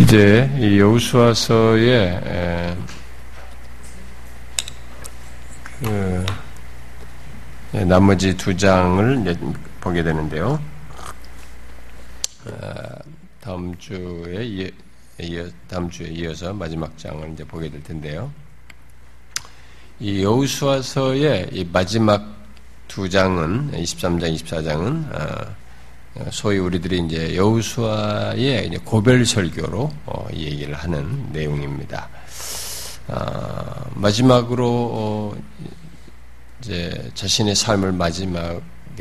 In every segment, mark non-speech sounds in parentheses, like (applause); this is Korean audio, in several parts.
이제 이 여우수아서의 그 예, 나머지 두 장을 보게 되는데요. 어, 다음 주에 이어, 다음 주에 이어서 마지막 장을 이제 보게 될 텐데요. 이 여우수아서의 이 마지막 두 장은 23장, 24장은 소위 우리들이 이제 여우수아의 고별 설교로 어, 얘기를 하는 내용입니다. 아, 마지막으로 어, 이제 자신의 삶을 마지막에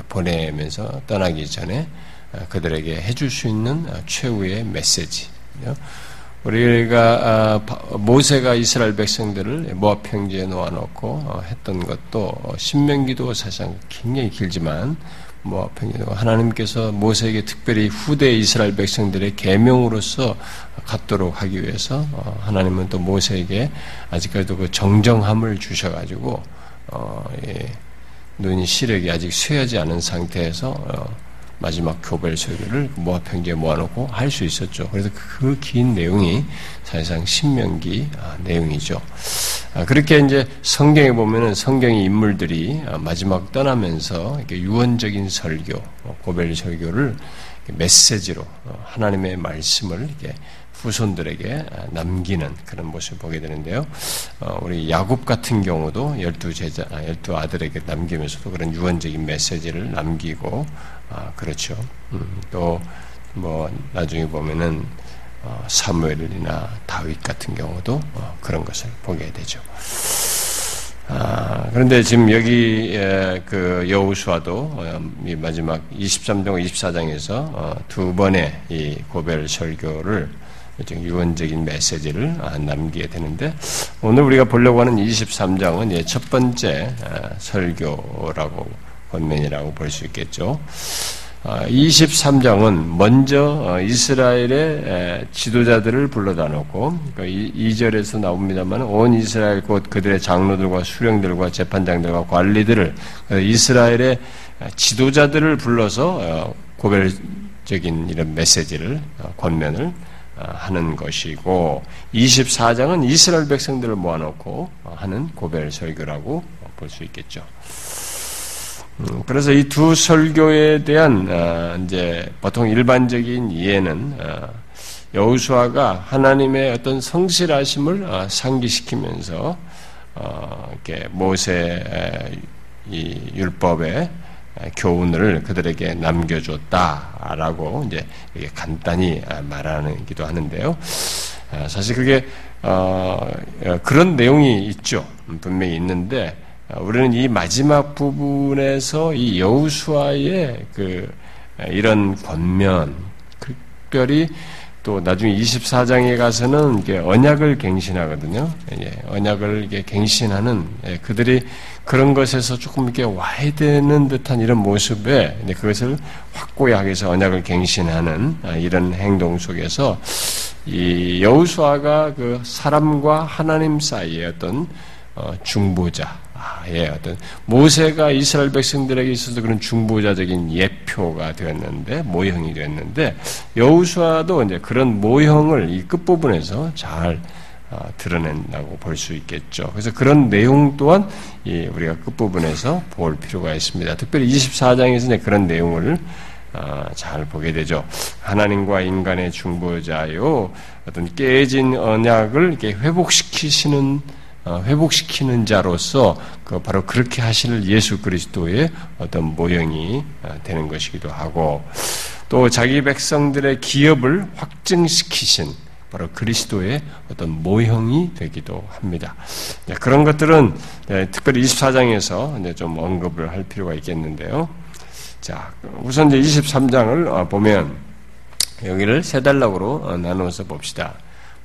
보내면서 떠나기 전에 어, 그들에게 해줄 수 있는 최후의 메시지. 우리가 모세가 이스라엘 백성들을 모압 평지에 놓아놓고 했던 것도 신명기도 사실상 굉장히 길지만 뭐 하나님께서 모세에게 특별히 후대 이스라엘 백성들의 계명으로서 갖도록 하기 위해서 어, 하나님은 또 모세에게 아직까지도 그 정정함을 주셔가지고 어, 예, 눈이 시력이 아직 쇠하지 않은 상태에서 어, 마지막 교별 설교를 모압 평지에 모아놓고 할 수 있었죠. 그래서 그 긴 내용이 사실상 신명기 아, 내용이죠. 아, 그렇게 이제 성경에 보면은 성경의 인물들이 아, 마지막 떠나면서 이렇게 유언적인 설교, 어, 고별 설교를 메시지로 어, 하나님의 말씀을 이렇게 후손들에게 남기는 그런 모습을 보게 되는데요. 어, 우리 야곱 같은 경우도 열두 제자, 열두 아들에게 남기면서도 그런 유언적인 메시지를 남기고 아, 그렇죠. 음, 또뭐 나중에 보면은 어, 사무엘이나 다윗 같은 경우도 어, 그런 것을 보게 되죠. 아, 그런데 지금 여기 그 여우수아도 어, 이 마지막 23장 24장에서 어, 두 번의 이 고별 설교를 유언적인 메시지를 아, 남기게 되는데 오늘 우리가 보려고 하는 23장은 첫 번째 아, 설교라고 권면이라고 볼 수 있겠죠. 23장은 아, 먼저 어, 이스라엘의 지도자들을 불러다 놓고 2절에서 그러니까 나옵니다만 온 이스라엘 곧 그들의 장로들과 수령들과 재판장들과 관리들을 그 이스라엘의 지도자들을 불러서 어, 고별적인 이런 메시지를 어, 권면을 하는 것이고 24장은 이스라엘 백성들을 모아놓고 하는 고별 설교라고 볼 수 있겠죠. 음, 그래서 이 두 설교에 대한 어, 이제 보통 일반적인 이해는 어, 여우수아가 하나님의 어떤 성실하심을 어, 상기시키면서 이렇게 모세 이 율법의 교훈을 그들에게 남겨줬다라고 이제 간단히 말하기도 하는데요. 사실 그게 그런 내용이 있죠. 분명히 있는데 아, 우리는 이 마지막 부분에서 이 여우수아의 그 이런 권면, 특별히 또 나중에 24장에 가서는 이게 언약을 갱신하거든요. 예, 언약을 이게 갱신하는 예, 그들이 그런 것에서 조금 이렇게 와야 되는 듯한 이런 모습에 그것을 확고히 하기 위해서 언약을 갱신하는 아, 이런 행동 속에서 이 여우수아가 그 사람과 하나님 사이의 어떤 어, 중보자, 예, 어떤 모세가 이스라엘 백성들에게 있어서 그런 중보자적인 예표가 되었는데 모형이 되었는데 여우수아도 이제 그런 모형을 이 끝부분에서 잘 어, 드러낸다고 볼 수 있겠죠. 그래서 그런 내용 또한 우리가 끝부분에서 볼 필요가 있습니다. 특별히 24장에서 그런 내용을 어, 잘 보게 되죠. 하나님과 인간의 중보자요, 어떤 깨진 언약을 이렇게 회복시키시는 어, 회복시키는 자로서 그 바로 그렇게 하실 예수 그리스도의 어떤 모형이 어, 되는 것이기도 하고 또 자기 백성들의 기업을 확증시키신 바로 그리스도의 어떤 모형이 되기도 합니다. 그런 것들은 네, 특별히 24장에서 좀 언급을 할 필요가 있겠는데요. 자, 우선 이제 23장을 어, 보면 여기를 세 단락으로 나누어서 봅시다.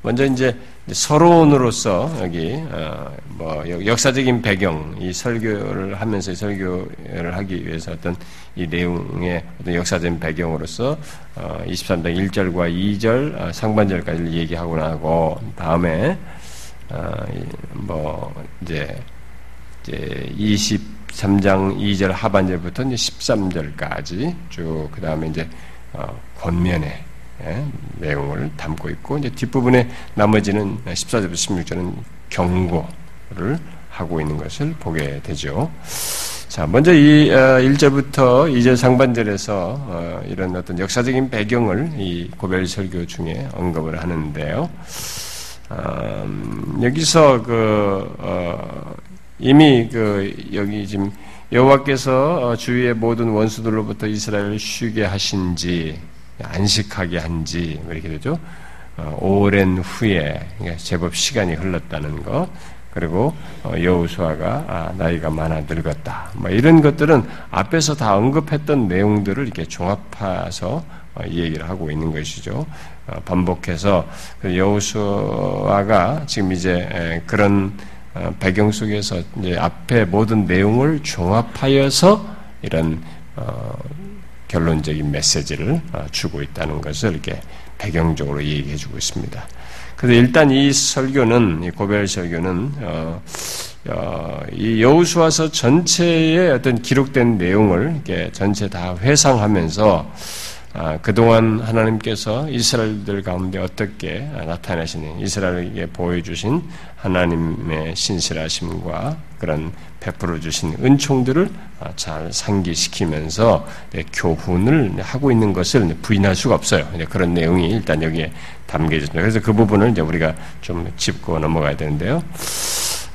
먼저 이제 서론으로서 여기 어, 뭐 역사적인 배경, 이 설교를 하면서 설교를 하기 위해서 어떤 이 내용의 어떤 역사적인 배경으로서 23장 어, 1절과 2절 어, 상반절까지를 얘기하고 나고 다음에 뭐 이제 이제 23장 2절 하반절부터 이제 13절까지 쭉 그 다음에 이제 권면에 예, 내용을 담고 있고 이제 뒷부분에 나머지는 14절부터 16절은 경고를 하고 있는 것을 보게 되죠. 자, 먼저 이 1절부터 어, 2절 상반절에서 어, 이런 어떤 역사적인 배경을 이 고별 설교 중에 언급을 하는데요. 음, 여기서 그 어, 이미 그 여기 지금 여호와께서 주위의 모든 원수들로부터 이스라엘을 쉬게 하신지 안식하게 한지 뭐 이렇게 되죠. 오랜 후에 제법 시간이 흘렀다는 것. 그리고 어, 여우수아가 아, 나이가 많아 늙었다. 뭐 이런 것들은 앞에서 다 언급했던 내용들을 이렇게 종합해서 어, 이 얘기를 하고 있는 것이죠. 어, 반복해서 그 여우수아가 지금 이제 그런 배경 속에서 이제 앞에 모든 내용을 종합하여서 이런 결론적인 메시지를 주고 있다는 것을 이렇게 배경적으로 얘기해 주고 있습니다. 그래서 일단 이 설교는 이 고별 설교는 어, 어, 이 여우수와서 전체의 어떤 기록된 내용을 이렇게 전체 다 회상하면서 아, 그동안 하나님께서 이스라엘들 가운데 어떻게 나타나시는 이스라엘에게 보여주신 하나님의 신실하심과 그런 베풀어 주신 은총들을 아, 잘 상기시키면서 교훈을 하고 있는 것을 부인할 수가 없어요. 그런 내용이 일단 여기에 담겨져 있습니다. 그래서 그 부분을 이제 우리가 좀 짚고 넘어가야 되는데요.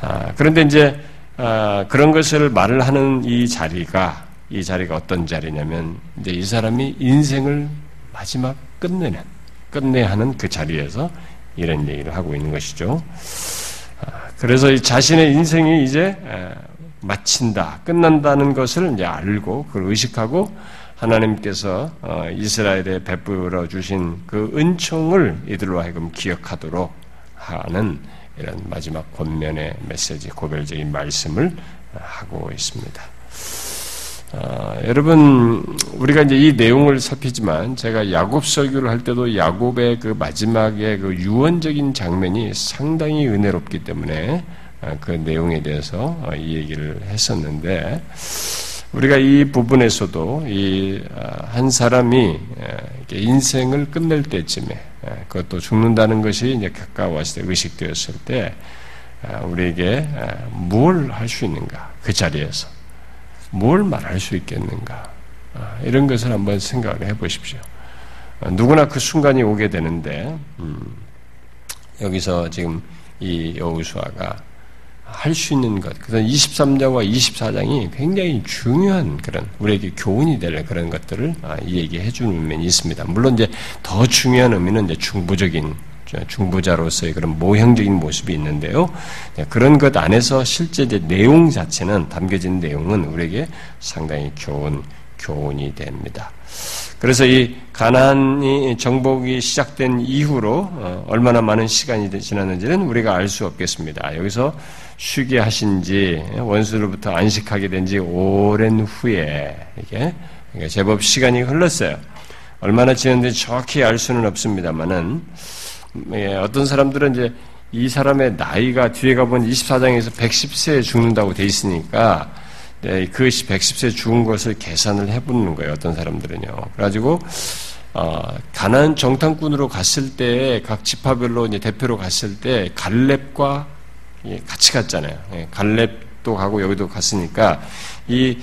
아, 그런데 이제 아, 그런 것을 말을 하는 이 자리가 이 자리가 어떤 자리냐면 이제 이 사람이 인생을 마지막 끝내는 끝내야 하는 그 자리에서 이런 얘기를 하고 있는 것이죠. 아, 그래서 자신의 인생이 이제 마친다, 끝난다는 것을 이제 알고 그걸 의식하고 하나님께서 어, 이스라엘에 베풀어 주신 그 은총을 이들로 하여금 기억하도록 하는 이런 마지막 권면의 메시지, 고별적인 말씀을 하고 있습니다. 어, 여러분 우리가 이제 이 내용을 살피지만 제가 야곱 설교를 할 때도 야곱의 그 마지막에 그 유언적인 장면이 상당히 은혜롭기 때문에 어, 그 내용에 대해서 이 얘기를 했었는데 우리가 이 부분에서도 이한 아, 사람이 인생을 끝낼 때쯤에 그것도 죽는다는 것이 이제 가까웠을 때 의식되었을 때 아, 우리에게 뭘 할 수 있는가? 그 자리에서. 뭘 말할 수 있겠는가? 아, 이런 것을 한번 생각을 해보십시오. 누구나 그 순간이 오게 되는데 음, 여기서 지금 이 여우수아가 할 수 있는 것, 그래서 23장과 24장이 굉장히 중요한 그런 우리에게 교훈이 될 그런 것들을 아, 얘기해 주는 면이 있습니다. 물론 이제 더 중요한 의미는 이제 중부적인 중부자로서의 그런 모형적인 모습이 있는데요. 네, 그런 것 안에서 실제 이제 내용 자체는 담겨진 내용은 우리에게 상당히 교훈 교훈이 됩니다. 그래서 이 가나안이 정복이 시작된 이후로 어, 얼마나 많은 시간이 지났는지는 우리가 알 수 없겠습니다. 여기서 쉬게 하신지 원수로부터 안식하게 된 지 오랜 후에 이게 그러니까 제법 시간이 흘렀어요. 얼마나 지났는지 정확히 알 수는 없습니다만은 예, 어떤 사람들은 이제 이 사람의 나이가 뒤에 가보면 24장에서 110세에 죽는다고 돼 있으니까 네, 그 110세 죽은 것을 계산을 해보는 거예요. 어떤 사람들은요. 그래가지고 어, 가난 정탐꾼으로 갔을 때 각 지파별로 이제 대표로 갔을 때 갈렙과 예, 같이 갔잖아요. 예, 갈렙도 가고 여기도 갔으니까 이,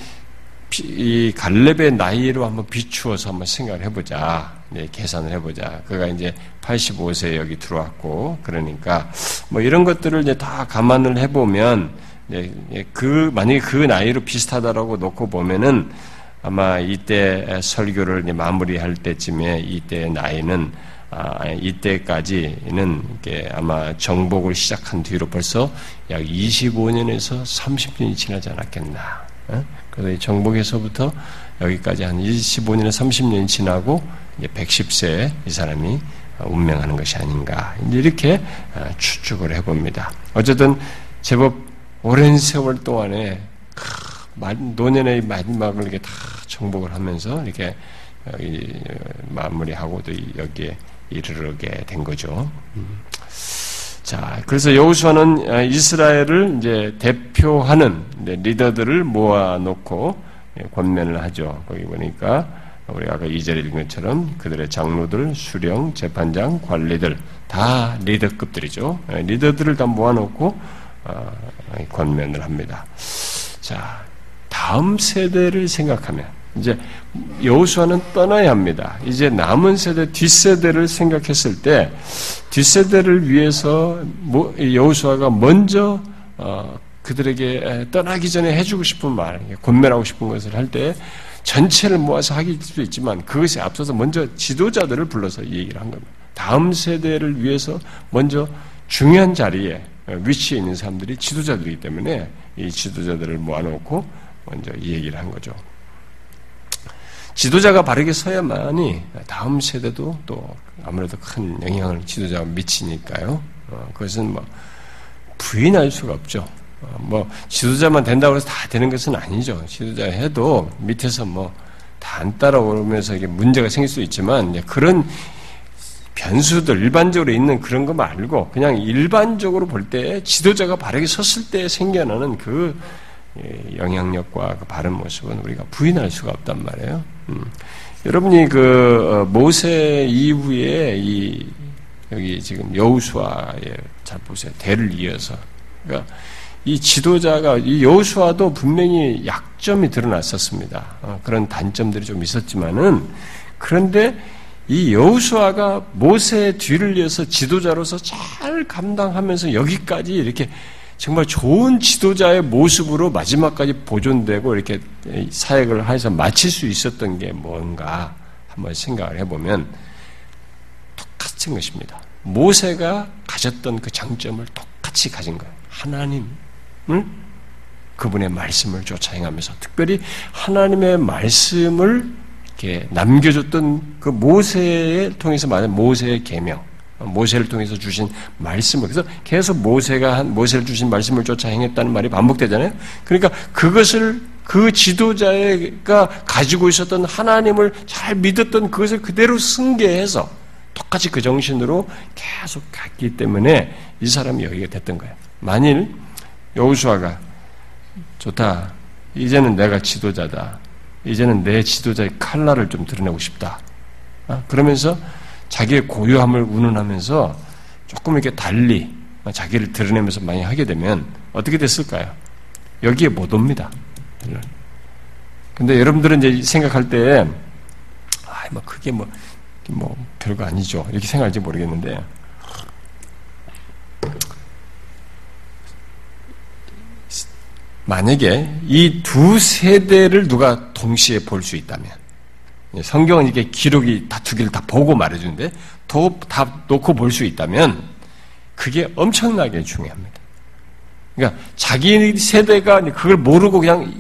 이 갈렙의 나이로 한번 비추어서 한번 생각을 해보자. 네, 계산을 해보자. 그가 이제 85세 여기 들어왔고, 그러니까 뭐 이런 것들을 이제 다 감안을 해보면, 네, 그, 만약에 그 나이로 비슷하다라고 놓고 보면은 아마 이때 설교를 마무리할 때쯤에 이때 나이는 아, 이때까지는 아마 정복을 시작한 뒤로 벌써 약 25년에서 30년이 지나지 않았겠나. 어? 그래서 정복에서부터 여기까지 한 25년에서 30년이 지나고 이제 110세에 이 사람이 운명하는 것이 아닌가. 이렇게 아, 추측을 해봅니다. 어쨌든 제법 오랜 세월 동안에 노년의 마지막을 이렇게 다 정복을 하면서 이렇게 마무리하고 도 여기에 이르게 된 거죠. 자, 그래서 여호수아는 아, 이스라엘을 이제 대표하는 리더들을 모아놓고 예, 권면을 하죠. 거기 보니까 우리 아까 2절에 읽은 것처럼 그들의 장로들, 수령, 재판장, 관리들 다 리더급들이죠. 예, 리더들을 다 모아놓고 어, 권면을 합니다. 자, 다음 세대를 생각하면 이제 여호수아는 떠나야 합니다. 이제 남은 세대 뒷세대를 생각했을 때 뒷세대를 위해서 여호수아가 먼저 어, 그들에게 떠나기 전에 해주고 싶은 말, 권면하고 싶은 것을 할 때 전체를 모아서 하길 수도 있지만 그것에 앞서서 먼저 지도자들을 불러서 이 얘기를 한 겁니다. 다음 세대를 위해서 먼저 중요한 자리에 위치에 있는 사람들이 지도자들이기 때문에 이 지도자들을 모아놓고 먼저 이 얘기를 한 거죠. 지도자가 바르게 서야만이 다음 세대도 또 아무래도 큰 영향을 지도자가 미치니까요. 어, 그것은 뭐 부인할 수가 없죠. 어, 뭐 지도자만 된다고 해서 다 되는 것은 아니죠. 지도자 해도 밑에서 뭐 다 안 따라오면서 이게 문제가 생길 수 있지만 그런 변수들 일반적으로 있는 그런 거 말고 그냥 일반적으로 볼 때 지도자가 바르게 섰을 때 생겨나는 그 예, 영향력과 그 바른 모습은 우리가 부인할 수가 없단 말이에요. 음. 여러분이 그 어, 모세 이후에 이 여기 지금 여우수아의 잘 보세요 대를 이어서 그러니까 이 지도자가 이 여우수아도 분명히 약점이 드러났었습니다. 어, 그런 단점들이 좀 있었지만은 그런데 이 여우수아가 모세의 뒤를 이어서 지도자로서 잘 감당하면서 여기까지 이렇게 정말 좋은 지도자의 모습으로 마지막까지 보존되고 이렇게 사역을 해서 마칠 수 있었던 게 뭔가 한번 생각을 해보면 똑같은 것입니다. 모세가 가졌던 그 장점을 똑같이 가진 거예요. 하나님을 그분의 말씀을 쫓아 행하면서 특별히 하나님의 말씀을 남겨줬던 그 모세를 통해서 말하는 모세의 계명 모세를 통해서 주신 말씀을 그래서 계속 모세가 한 모세를 주신 말씀을 쫓아 행했다는 말이 반복되잖아요. 그러니까 그것을 그 지도자가 가지고 있었던 하나님을 잘 믿었던 그것을 그대로 승계해서 똑같이 그 정신으로 계속 갔기 때문에 이 사람이 여기가 됐던 거예요. 만일 여우수아가 좋다. 이제는 내가 지도자다. 이제는 내 지도자의 칼날을 좀 드러내고 싶다. 아, 그러면서 자기의 고유함을 운운하면서 조금 이렇게 달리 자기를 드러내면서 많이 하게 되면 어떻게 됐을까요? 여기에 못 옵니다. 근데 여러분들은 이제 생각할 때, 아, 뭐, 그게 뭐, 뭐, 별거 아니죠. 이렇게 생각할지 모르겠는데, 만약에 이 두 세대를 누가 동시에 볼 수 있다면, 예, 성경은 이게 기록이 다 두 개를 다 보고 말해주는데 다 놓고 볼 수 있다면 그게 엄청나게 중요합니다. 그러니까 자기 세대가 그걸 모르고 그냥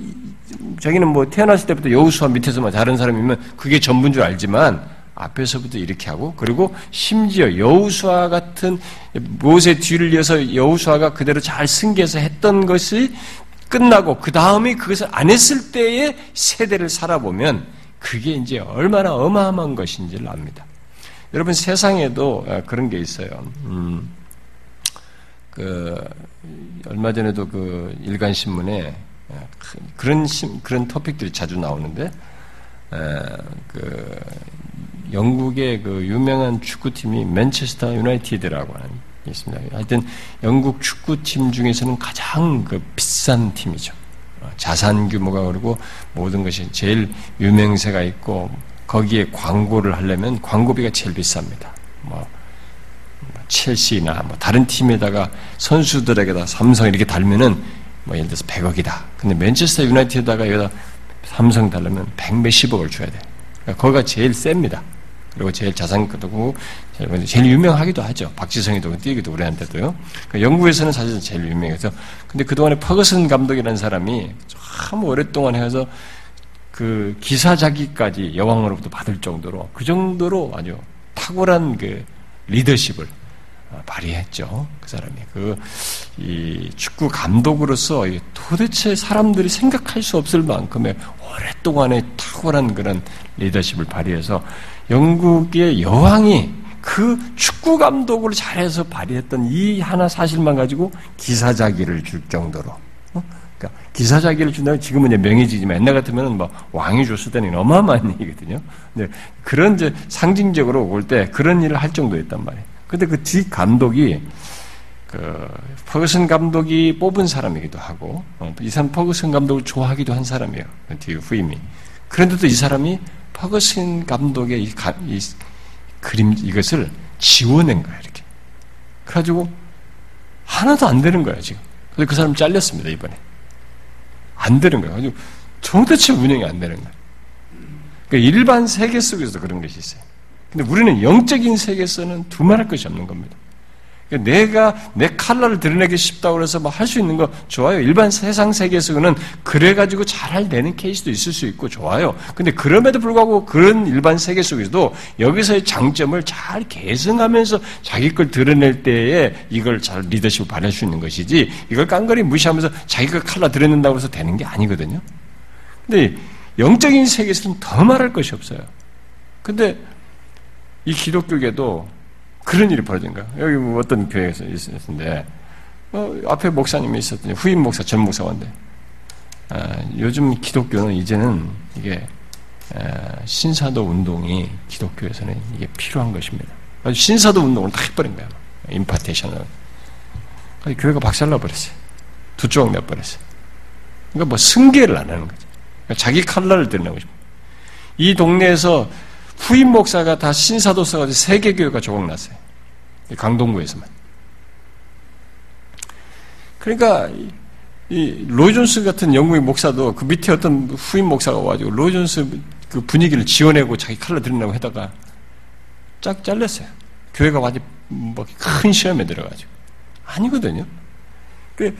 자기는 뭐 태어났을 때부터 여우수와 밑에서만 다른 사람이면 그게 전부인 줄 알지만 앞에서부터 이렇게 하고 그리고 심지어 여우수와 같은 모세 뒤를 이어서 여우수아가 그대로 잘 승계해서 했던 것이 끝나고 그 다음에 그것을 안 했을 때의 세대를 살아보면 그게 이제 얼마나 어마어마한 것인지를 압니다. 여러분 세상에도 아, 그런 게 있어요. 음, 그 얼마 전에도 그 일간 신문에 아, 그런 그런 토픽들이 자주 나오는데 아, 그 영국의 그 유명한 축구팀이 맨체스터 유나이티드라고 하는 게 있습니다. 하여튼 영국 축구팀 중에서는 가장 그 비싼 팀이죠. 자산 규모가 그리고 모든 것이 제일 유명세가 있고 거기에 광고를 하려면 광고비가 제일 비쌉니다. 뭐 첼시나 뭐 다른 팀에다가 선수들에게다 삼성 이렇게 달면은 뭐 예를 들어서 100억이다. 근데 맨체스터 유나이티드에다가 여기다 삼성 달려면 100 몇십억을 줘야 돼. 그러니까 거기가 제일 셉니다. 그리고 제일 자산가도 제일 유명하기도 하죠. 박지성이도 뛰기도 우리한테도요. 그러니까 영국에서는 사실 제일 유명해서 근데 그동안에 퍼거슨 감독이라는 사람이 참 오랫동안 해서 그 기사자기까지 여왕으로부터 받을 정도로 그 정도로 아주 탁월한 그 리더십을 어, 발휘했죠. 그 사람이 그 이 축구 감독으로서 도대체 사람들이 생각할 수 없을 만큼의 오랫동안의 탁월한 그런 리더십을 발휘해서 영국의 여왕이 그 축구 감독을 잘해서 발휘했던 이 하나 사실만 가지고 기사자기를 줄 정도로 어? 그러니까 기사자기를 준다면 지금은 이제 명예직이지만 옛날 같으면 뭐 왕이 줬을 때는 어마어마한 (laughs) 얘기거든요. 근데 그런 이제 상징적으로 올 때 그런 일을 할 정도였단 말이에요. 근데 그뒤 감독이 그 퍼거슨 감독이 뽑은 사람이기도 하고 어, 이 사람 퍼거슨 감독을 좋아하기도 한 사람이에요. 그뒤 후임이. 그런데도 이 사람이 퍼거슨 감독의 이, 가, 이 그림 이것을 지워낸 거야 이렇게. 그래가지고 하나도 안 되는 거야 지금. 그래서 그 사람 잘렸습니다 이번에. 안 되는 거예요. 아주 도대체 운영이 안 되는 거예요. 그러니까 일반 세계 속에서도 그런 것이 있어요. 근데 우리는 영적인 세계에서는 두말할 것이 없는 겁니다. 그러니까 내가 내 칼날을 드러내기 쉽다고 해서 뭐 할 수 있는 거 좋아요. 일반 세상 세계에서는 그래가지고 잘 되는 케이스도 있을 수 있고 좋아요. 근데 그럼에도 불구하고 그런 일반 세계 속에서도 여기서의 장점을 잘 개성하면서 자기 걸 드러낼 때에 이걸 잘 리더십을 발휘할 수 있는 것이지 이걸 깡그리 무시하면서 자기가 칼날 드러낸다고 해서 되는 게 아니거든요. 근데 영적인 세계에서는 더 말할 것이 없어요. 근데 이 기독교계도 그런 일이 벌어진 거야. 여기 뭐 어떤 교회에서 있었는데, 어, 앞에 목사님이 있었더니 후임 목사, 전 목사인데, 아, 요즘 기독교는 이제는 이게 아, 신사도 운동이 기독교에서는 이게 필요한 것입니다. 신사도 운동을 다 해버린 거야. 임파테이션을. 교회가 박살나 버렸어요. 두 조각 내 버렸어요. 그러니까 뭐 승계를 안 하는 거죠. 그러니까 자기 칼날을 드러내고 싶어. 이 동네에서 후임 목사가 다 신사도 써가지고 세계 교회가 조각났어요. 강동구에서만. 그러니까 이 로이존스 같은 영국의 목사도 그 밑에 어떤 후임 목사가 와가지고 로이존스 그 분위기를 지어내고 자기 칼로 드린다고 하다가 쫙 잘렸어요. 교회가 완전 뭐 큰 시험에 들어가지고 아니거든요. 그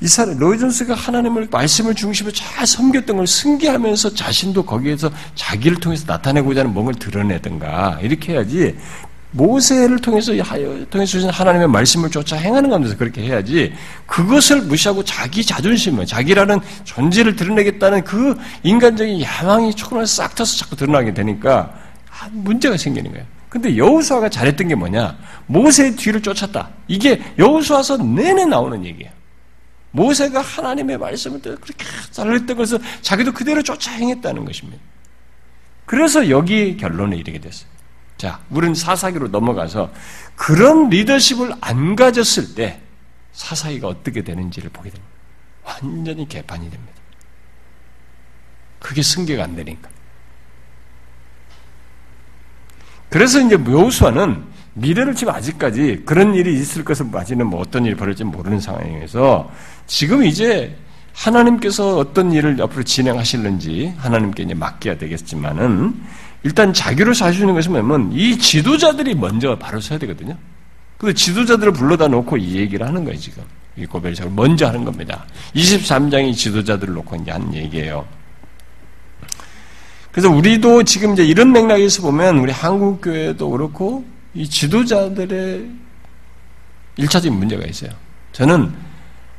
이 사람 로이존스가 하나님을 말씀을 중심으로 잘 섬겼던 걸 승계하면서 자신도 거기에서 자기를 통해서 나타내고자 하는 뭔가를 드러내든가 이렇게 해야지 모세를 통해서 통해서 주신 하나님의 말씀을 쫓아 행하는 가운데서 그렇게 해야지 그것을 무시하고 자기 자존심을 자기라는 존재를 드러내겠다는 그 인간적인 야망이 초반에 싹 터서 자꾸 드러나게 되니까 문제가 생기는 거예요. 근데 여우수아가 잘했던 게 뭐냐? 모세의 뒤를 쫓았다. 이게 여우수아서 내내 나오는 얘기예요. 모세가 하나님의 말씀을 그렇게 잘했던 것을 자기도 그대로 쫓아 행했다는 것입니다. 그래서 여기 결론에 이르게 됐어요. 자, 우리는 사사기로 넘어가서 그런 리더십을 안 가졌을 때 사사기가 어떻게 되는지를 보게 됩니다. 완전히 개판이 됩니다. 그게 승계가 안 되니까. 그래서 이제 묘수와는 미래를 지금 아직까지 그런 일이 있을 것을 맞이는 뭐 어떤 일이 벌어질지 모르는 상황에서 지금 이제 하나님께서 어떤 일을 앞으로 진행하실는지 하나님께 이제 맡겨야 되겠지만은 일단 자기를 사주는 것은 뭐냐면 이 지도자들이 먼저 바로 서야 되거든요. 그 지도자들을 불러다 놓고 이 얘기를 하는 거예요, 지금. 이 고벨적으로 먼저 하는 겁니다. 23장이 지도자들을 놓고 이제 하는 얘기예요. 그래서 우리도 지금 이제 이런 맥락에서 보면 우리 한국교회도 그렇고 이 지도자들의 일차적인 문제가 있어요. 저는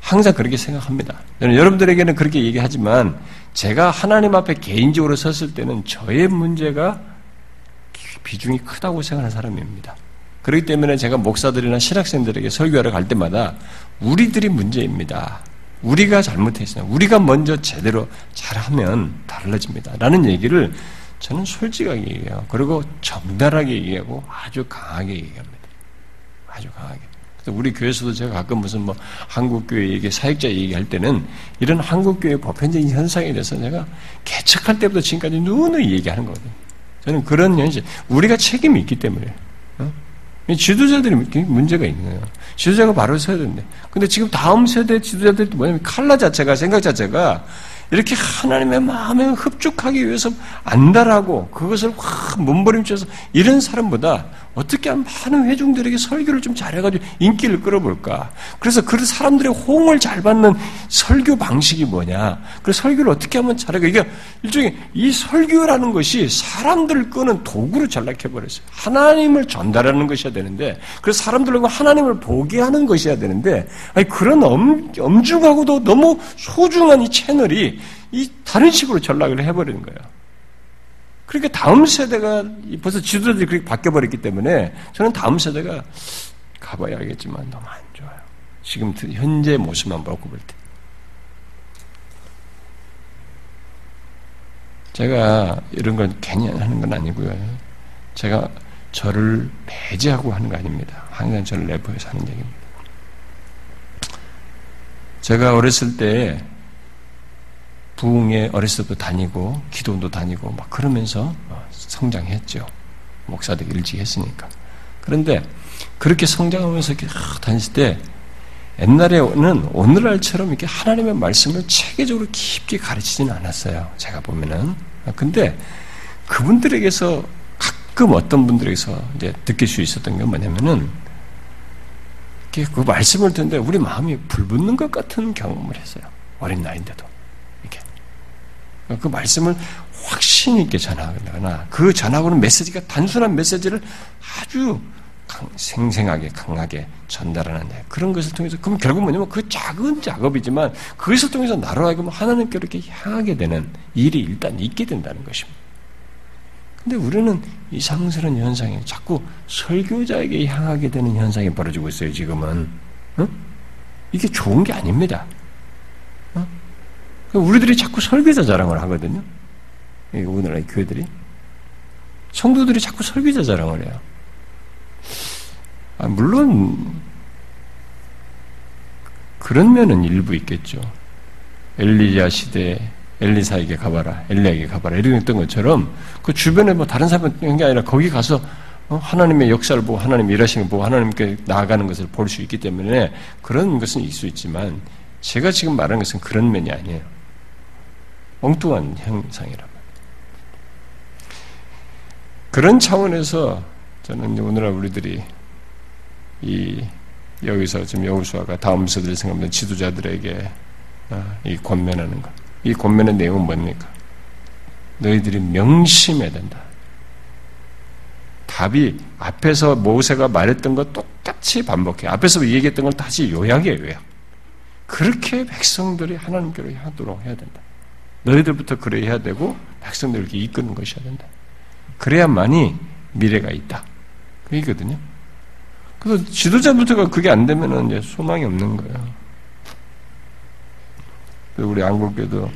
항상 그렇게 생각합니다. 저는 여러분들에게는 그렇게 얘기하지만 제가 하나님 앞에 개인적으로 섰을 때는 저의 문제가 비중이 크다고 생각하는 사람입니다. 그렇기 때문에 제가 목사들이나 신학생들에게 설교하러 갈 때마다 우리들이 문제입니다. 우리가 잘못했어요. 우리가 먼저 제대로 잘하면 달라집니다. 라는 얘기를 저는 솔직하게 얘기해요. 그리고 정달하게 얘기하고 아주 강하게 얘기합니다. 아주 강하게. 우리 교회에서도 제가 가끔 무슨 뭐 한국교회 얘기, 사역자 얘기할 때는 이런 한국교회 보편적인 현상에 대해서 내가 개척할 때부터 지금까지 누누이 얘기하는 거거든요. 저는 그런 현실, 우리가 책임이 있기 때문에. 어? 지도자들이 문제가 있는 거예요. 지도자가 바로 서야 되는데. 근데 지금 다음 세대 지도자들이 뭐냐면 칼라 자체가, 생각 자체가 이렇게 하나님의 마음에 흡족하기 위해서 안달하고 그것을 확 몸부림쳐서 이런 사람보다 어떻게 하면 많은 회중들에게 설교를 좀 잘해가지고 인기를 끌어볼까? 그래서 그 사람들의 호응을 잘 받는 설교 방식이 뭐냐? 그 설교를 어떻게 하면 잘할까? 이게 일종의 이 설교라는 것이 사람들을 끄는 도구로 전락해버렸어요. 하나님을 전달하는 것이어야 되는데, 그래서 사람들과 하나님을 보게 하는 것이어야 되는데, 아니, 그런 엄, 엄중하고도 너무 소중한 이 채널이 이 다른 식으로 전락을 해버리는 거예요. 그러니까 다음 세대가 벌써 지도자들이 그렇게 바뀌어버렸기 때문에 저는 다음 세대가 가봐야 알겠지만 너무 안 좋아요. 지금 현재 모습만 보고 볼 때. 제가 이런 건 괜히 하는 건 아니고요. 제가 저를 배제하고 하는 거 아닙니다. 항상 저를 내포해서 하는 얘기입니다. 제가 어렸을 때 부흥에 어렸을 때도 다니고 기도원도 다니고 막 그러면서 성장했죠. 목사되기 일찍 했으니까. 그런데 그렇게 성장하면서 이렇게 다녔을 때 옛날에는 오늘날처럼 이렇게 하나님의 말씀을 체계적으로 깊게 가르치지는 않았어요. 제가 보면은. 근데 그분들에게서 가끔 어떤 분들에게서 이제 느낄 수 있었던 게 뭐냐면은 그 말씀을 듣는데 우리 마음이 불붙는 것 같은 경험을 했어요. 어린 나이인데도. 그 말씀을 확신 있게 전하거나 그 전하고는 메시지가 단순한 메시지를 아주 생생하게 강하게 전달하는 그런 것을 통해서 그럼 결국 뭐냐면 그 작은 작업이지만 그것을 통해서 나로 하여금 하나님께 이렇게 향하게 되는 일이 일단 있게 된다는 것입니다. 근데 우리는 이상스러운 현상이 자꾸 설교자에게 향하게 되는 현상이 벌어지고 있어요, 지금은. 어? 이게 좋은 게 아닙니다. 어? 우리들이 자꾸 설교자 자랑을 하거든요. 오늘날 교회들이. 성도들이 자꾸 설교자 자랑을 해요. 아, 물론 그런 면은 일부 있겠죠. 엘리야 시대 엘리사에게 가봐라, 엘리야에게 가봐라 이런 했던 것처럼 그 주변에 뭐 다른 사람이 게 아니라 거기 가서 어, 하나님의 역사를 보고 하나님 일하시는 걸 보고 하나님께 나아가는 것을 볼 수 있기 때문에 그런 것은 있을 수 있지만 제가 지금 말하는 것은 그런 면이 아니에요. 엉뚱한 형상이란 그런 차원에서 저는 오늘날 우리들이 이 여기서 지금 여우수아가 다음 서들 생각하면 지도자들에게 어, 이 권면하는 것. 이 권면의 내용은 뭡니까? 너희들이 명심해야 된다. 답이 앞에서 모세가 말했던 것 똑같이 반복해. 앞에서 얘기했던 걸 다시 요약해 요약. 그렇게 백성들이 하나님께로 하도록 해야 된다. 너희들부터 그래야 되고 백성들을 이렇게 이끄는 것이어야 된다. 그래야만이 미래가 있다. 그거거든요. 그래서 지도자부터가 그게 안 되면은 이제 소망이 없는 거예요. 우리 안국교도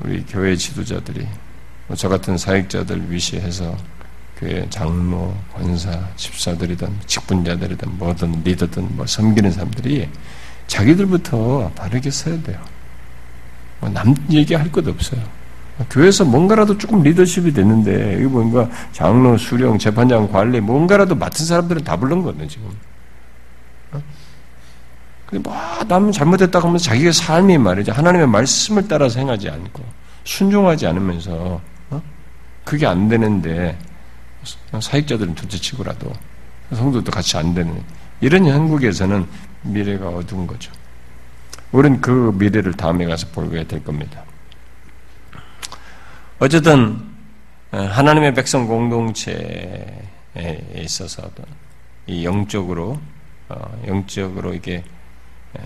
우리 교회 지도자들이 뭐저 같은 사역자들 위시해서 교회 장로, 권사, 집사들이든 직분자들이든 뭐든 리더든 뭐 섬기는 사람들이 자기들부터 바르게 써야 돼요. 뭐남 얘기할 것 없어요. 교회에서 뭔가라도 조금 리더십이 됐는데, 이게 뭔가 장로, 수령, 재판장, 관리, 뭔가라도 맡은 사람들은 다 불른 거거든요, 지금. 근데 뭐, 남 잘못했다고 하면서 자기가 삶이 말이죠. 하나님의 말씀을 따라서 행하지 않고, 순종하지 않으면서, 어? 그게 안 되는데, 사익자들은 둘째 치고라도, 성도도 같이 안 되는, 이런 한국에서는 미래가 어두운 거죠. 우리는 그 미래를 다음에 가서 보게 될 겁니다. 어쨌든, 어, 하나님의 백성 공동체에 있어서 이 영적으로, 어, 영적으로 이게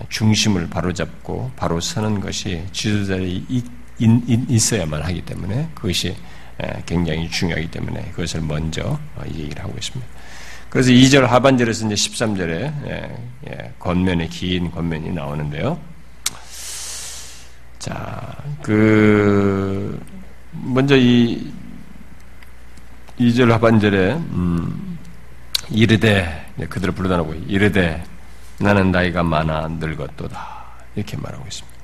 중심을 바로잡고 바로 서는 것이 지도자들이 있어야만 하기 때문에 그것이 굉장히 중요하기 때문에 그것을 먼저 어, 얘기를 하고 있습니다. 그래서 2절 하반절에서 이제 13절에 권면의 긴 권면이 나오는데요. 자, 그 먼저 이 2절 하반절에 음, 이르되 그들을 불러다놓고 이르되 나는 나이가 많아 늙었도다. 이렇게 말하고 있습니다.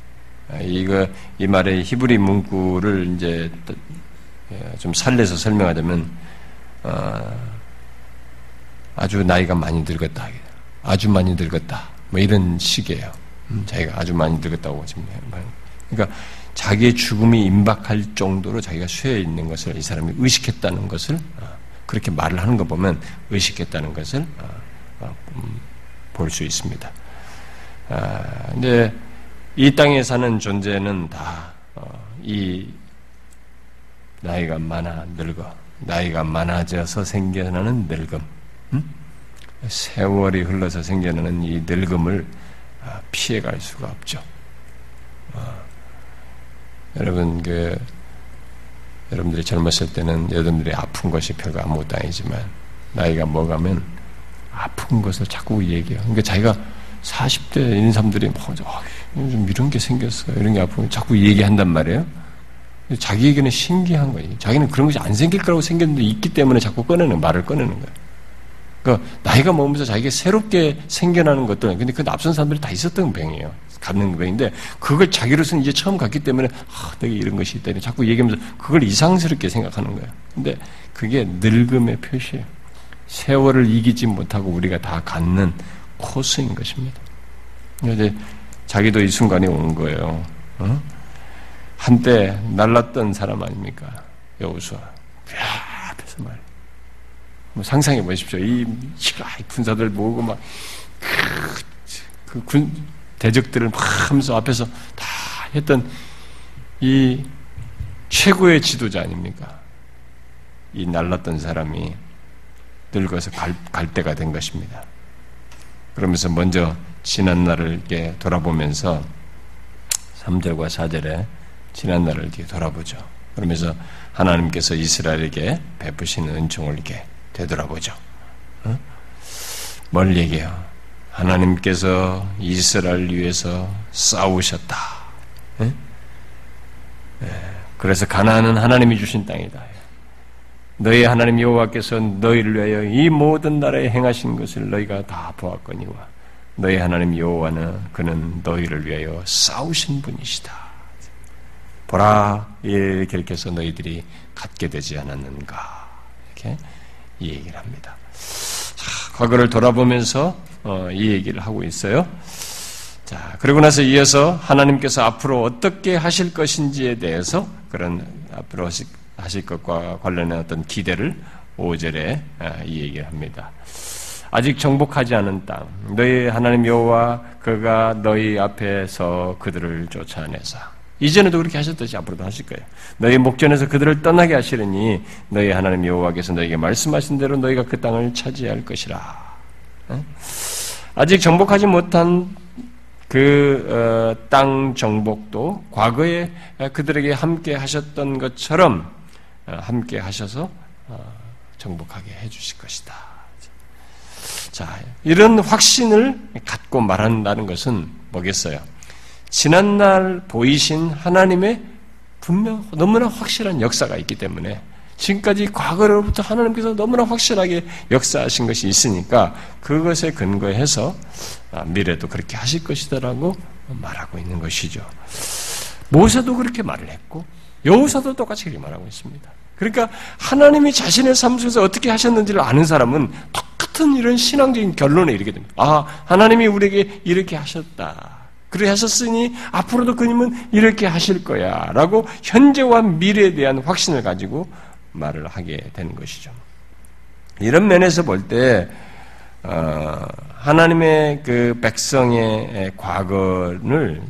아, 이거, 이 말의 히브리 문구를 이제 예, 좀 살려서 설명하자면, 어, 아주 나이가 많이 늙었다. 아주 많이 늙었다. 뭐 이런 식이에요. 음, 자기가 아주 많이 늙었다고 지금. 그러니까 자기의 죽음이 임박할 정도로 자기가 쇠해 있는 것을 이 사람이 의식했다는 것을 어, 그렇게 말을 하는 거 보면 의식했다는 것을 어, 어, 음, 볼수 있습니다. 아, 근데 이 땅에 사는 존재는 다이 어, 나이가 많아 늙어 나이가 많아져서 생겨나는 늙음, 음? 세월이 흘러서 생겨나는 이 늙음을 아, 피해갈 수가 없죠. 어, 여러분 그 여러분들이 젊었을 때는 여러분들이 아픈 것이 별거 아무것도 아니지만 나이가 먹으면 아픈 것을 자꾸 얘기해요. 그러니까 자기가 40대인 사람들이 뭐, 좀 이런 게 생겼어요. 이런 게 아프면 자꾸 얘기한단 말이에요. 자기에게는 신기한 거예요. 자기는 그런 것이 안 생길 거라고 생겼는데 있기 때문에 자꾸 꺼내는 말을 꺼내는 거예요. 그러니까 나이가 먹으면서 자기가 새롭게 생겨나는 것들, 근데 그 앞선 사람들이 다 있었던 병이에요. 갖는 병인데 그걸 자기로서는 이제 처음 갔기 때문에 아, 내가 이런 것이 있다. 자꾸 얘기하면서 그걸 이상스럽게 생각하는 거예요. 근데 그게 늙음의 표시예요. 세월을 이기지 못하고 우리가 다 갖는 코스인 것입니다. 이제 자기도 이 순간이 온 거예요. 어? 한때 날랐던 사람 아닙니까? 여우수아. 앞에서 말. 뭐 상상해 보십시오. 이 군사들 모으고 막, 그, 그 군, 대적들을 막 하면서 앞에서 다 했던 이 최고의 지도자 아닙니까? 이 날랐던 사람이 늙어서 갈, 갈 때가 된 것입니다. 그러면서 먼저 지난 날을 이렇게 돌아보면서 3절과 4절에 지난 날을 이렇게 돌아보죠. 그러면서 하나님께서 이스라엘에게 베푸시는 은총을 이렇게 되돌아보죠. 어? 뭘 얘기해요? 하나님께서 이스라엘 위해서 싸우셨다. 네? 그래서 가나안은 하나님이 주신 땅이다. 너희 하나님 여호와께서 너희를 위하여 이 모든 나라에 행하신 것을 너희가 다 보았거니와 너희 하나님 여호와는 그는 너희를 위하여 싸우신 분이시다. 보라 이렇게 해서 너희들이 갖게 되지 않았는가 이렇게 이 얘기를 합니다. 자, 과거를 돌아보면서 어, 이 얘기를 하고 있어요. 자 그리고 나서 이어서 하나님께서 앞으로 어떻게 하실 것인지에 대해서 그런 앞으로 하실 것과 관련한 어떤 기대를 5절에 아, 이 얘기를 합니다. 아직 정복하지 않은 땅, 너희 하나님 여호와 그가 너희 앞에서 그들을 쫓아내사. 이전에도 그렇게 하셨듯이 앞으로도 하실 거예요. 너희 목전에서 그들을 떠나게 하시려니 너희 하나님 여호와께서 너희에게 말씀하신 대로 너희가 그 땅을 차지할 것이라. 아직 정복하지 못한 그땅 어, 정복도 과거에 그들에게 함께 하셨던 것처럼 어, 함께 하셔서 어, 정복하게 해주실 것이다. 자, 이런 확신을 갖고 말한다는 것은 뭐겠어요? 지난날 보이신 하나님의 분명 너무나 확실한 역사가 있기 때문에 지금까지 과거로부터 하나님께서 너무나 확실하게 역사하신 것이 있으니까 그것에 근거해서 아, 미래도 그렇게 하실 것이다라고 말하고 있는 것이죠. 모세도 그렇게 말을 했고 여호사도 똑같이 그렇게 말하고 있습니다. 그러니까 하나님이 자신의 삶 속에서 어떻게 하셨는지를 아는 사람은 똑같은 이런 신앙적인 결론에 이르게 됩니다. 아, 하나님이 우리에게 이렇게 하셨다. 그렇게 하셨으니 앞으로도 그님은 이렇게 하실 거야. 라고 현재와 미래에 대한 확신을 가지고 말을 하게 되는 것이죠. 이런 면에서 볼 때, 어, 하나님의 그 백성의 과거를,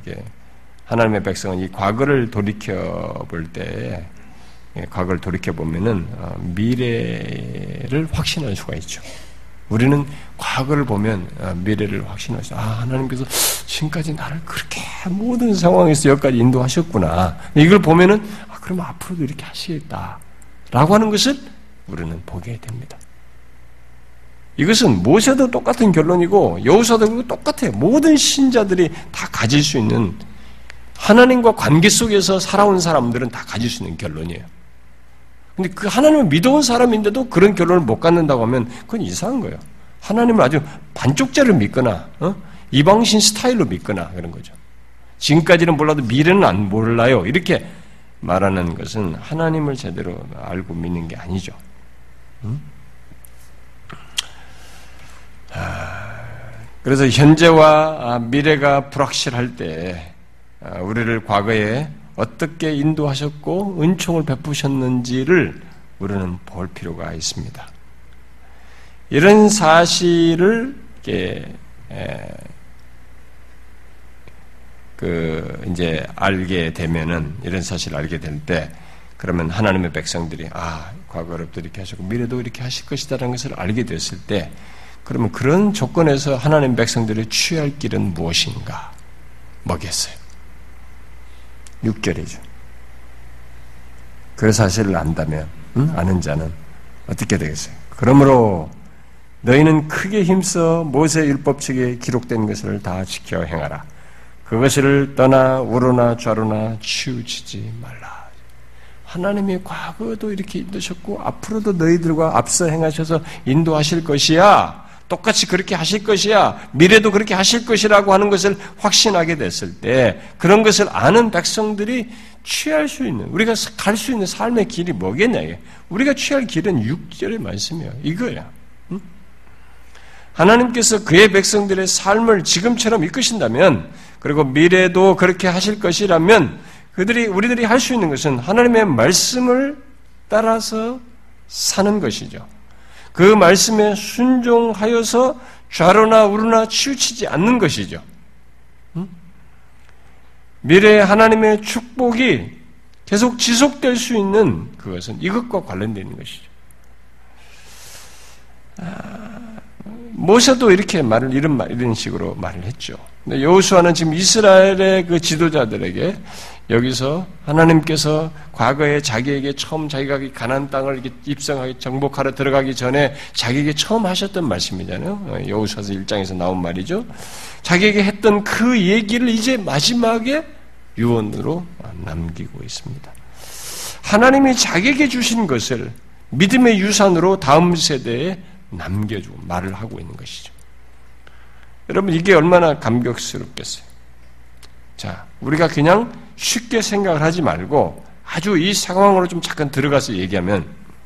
하나님의 백성은 이 과거를 돌이켜 볼때 예, 과거를 돌이켜 보면은 어, 미래를 확신할 수가 있죠. 우리는 과거를 보면 어, 미래를 수. 아 하나님께서 지금까지 나를 그렇게 모든 상황에서 여기까지 인도하셨구나. 이걸 보면은 아, 그럼 앞으로도 이렇게 하시겠다 라고 하는 것을 우리는 보게 됩니다. 이것은 모세도 똑같은 결론이고 여호사도 똑같아요. 모든 신자들이 다 가질 수 있는 하나님과 관계 속에서 살아온 사람들은 다 가질 수 있는 결론이에요. 근데 그 하나님을 믿어온 사람인데도 그런 결론을 못 갖는다고 하면 그건 이상한 거예요. 하나님을 아주 반쪽짜리로 믿거나 어? 이방신 스타일로 믿거나 그런 거죠. 지금까지는 몰라도 미래는 안 몰라요. 이렇게 말하는 것은 하나님을 제대로 알고 믿는 게 아니죠. 음? 그래서 현재와 미래가 불확실할 때 아, 우리를 과거에 어떻게 인도하셨고 은총을 베푸셨는지를 우리는 볼 필요가 있습니다. 이런 사실을 이렇게 그 이제 알게 되면은 이런 사실을 알게 될 때 그러면 하나님의 백성들이 아 과거로부터 이렇게 미래도 이렇게 하실 것이다라는 것을 알게 됐을 때 그러면 그런 조건에서 하나님 백성들이 취할 길은 무엇인가 뭐겠어요? 6절이죠. 그 사실을 안다면, 응? 아는 자는 어떻게 되겠어요? 그러므로 너희는 크게 힘써 모세 율법책에 기록된 것을 다 지켜 행하라. 그것을 떠나 우로나 좌로나 치우치지 말라. 하나님이 과거도 이렇게 인도셨고 앞으로도 너희들과 앞서 행하셔서 인도하실 것이야. 똑같이 그렇게 하실 것이야. 미래도 그렇게 하실 것이라고 하는 것을 확신하게 됐을 때 그런 것을 아는 백성들이 취할 수 있는 우리가 갈 수 있는 삶의 길이 뭐겠냐. 우리가 취할 길은 6절의 말씀이야. 이거야. 응? 하나님께서 그의 백성들의 삶을 지금처럼 이끄신다면 그리고 미래도 그렇게 하실 것이라면 그들이 우리들이 할 수 있는 것은 하나님의 말씀을 따라서 사는 것이죠. 그 말씀에 순종하여서 좌로나 우로나 치우치지 않는 것이죠. 미래의 하나님의 축복이 계속 지속될 수 있는 그것은 이것과 관련되어 있는 것이죠. 아, 모세도 이렇게 말을 이런 말 이런 식으로 말을 했죠. 여호수아는 지금 이스라엘의 그 지도자들에게 여기서 하나님께서 과거에 자기에게 처음 자기가 가난 땅을 입성하기 정복하러 들어가기 전에 자기에게 처음 하셨던 말씀이잖아요. 여호수아서 1장에서 나온 말이죠. 자기에게 했던 그 얘기를 이제 마지막에 유언으로 남기고 있습니다. 하나님이 자기에게 주신 것을 믿음의 유산으로 다음 세대에 남겨주고 말을 하고 있는 것이죠. 여러분 이게 얼마나 감격스럽겠어요. 자, 우리가 그냥 쉽게 생각을 하지 말고 아주 이 상황으로 좀 잠깐 들어가서 얘기하면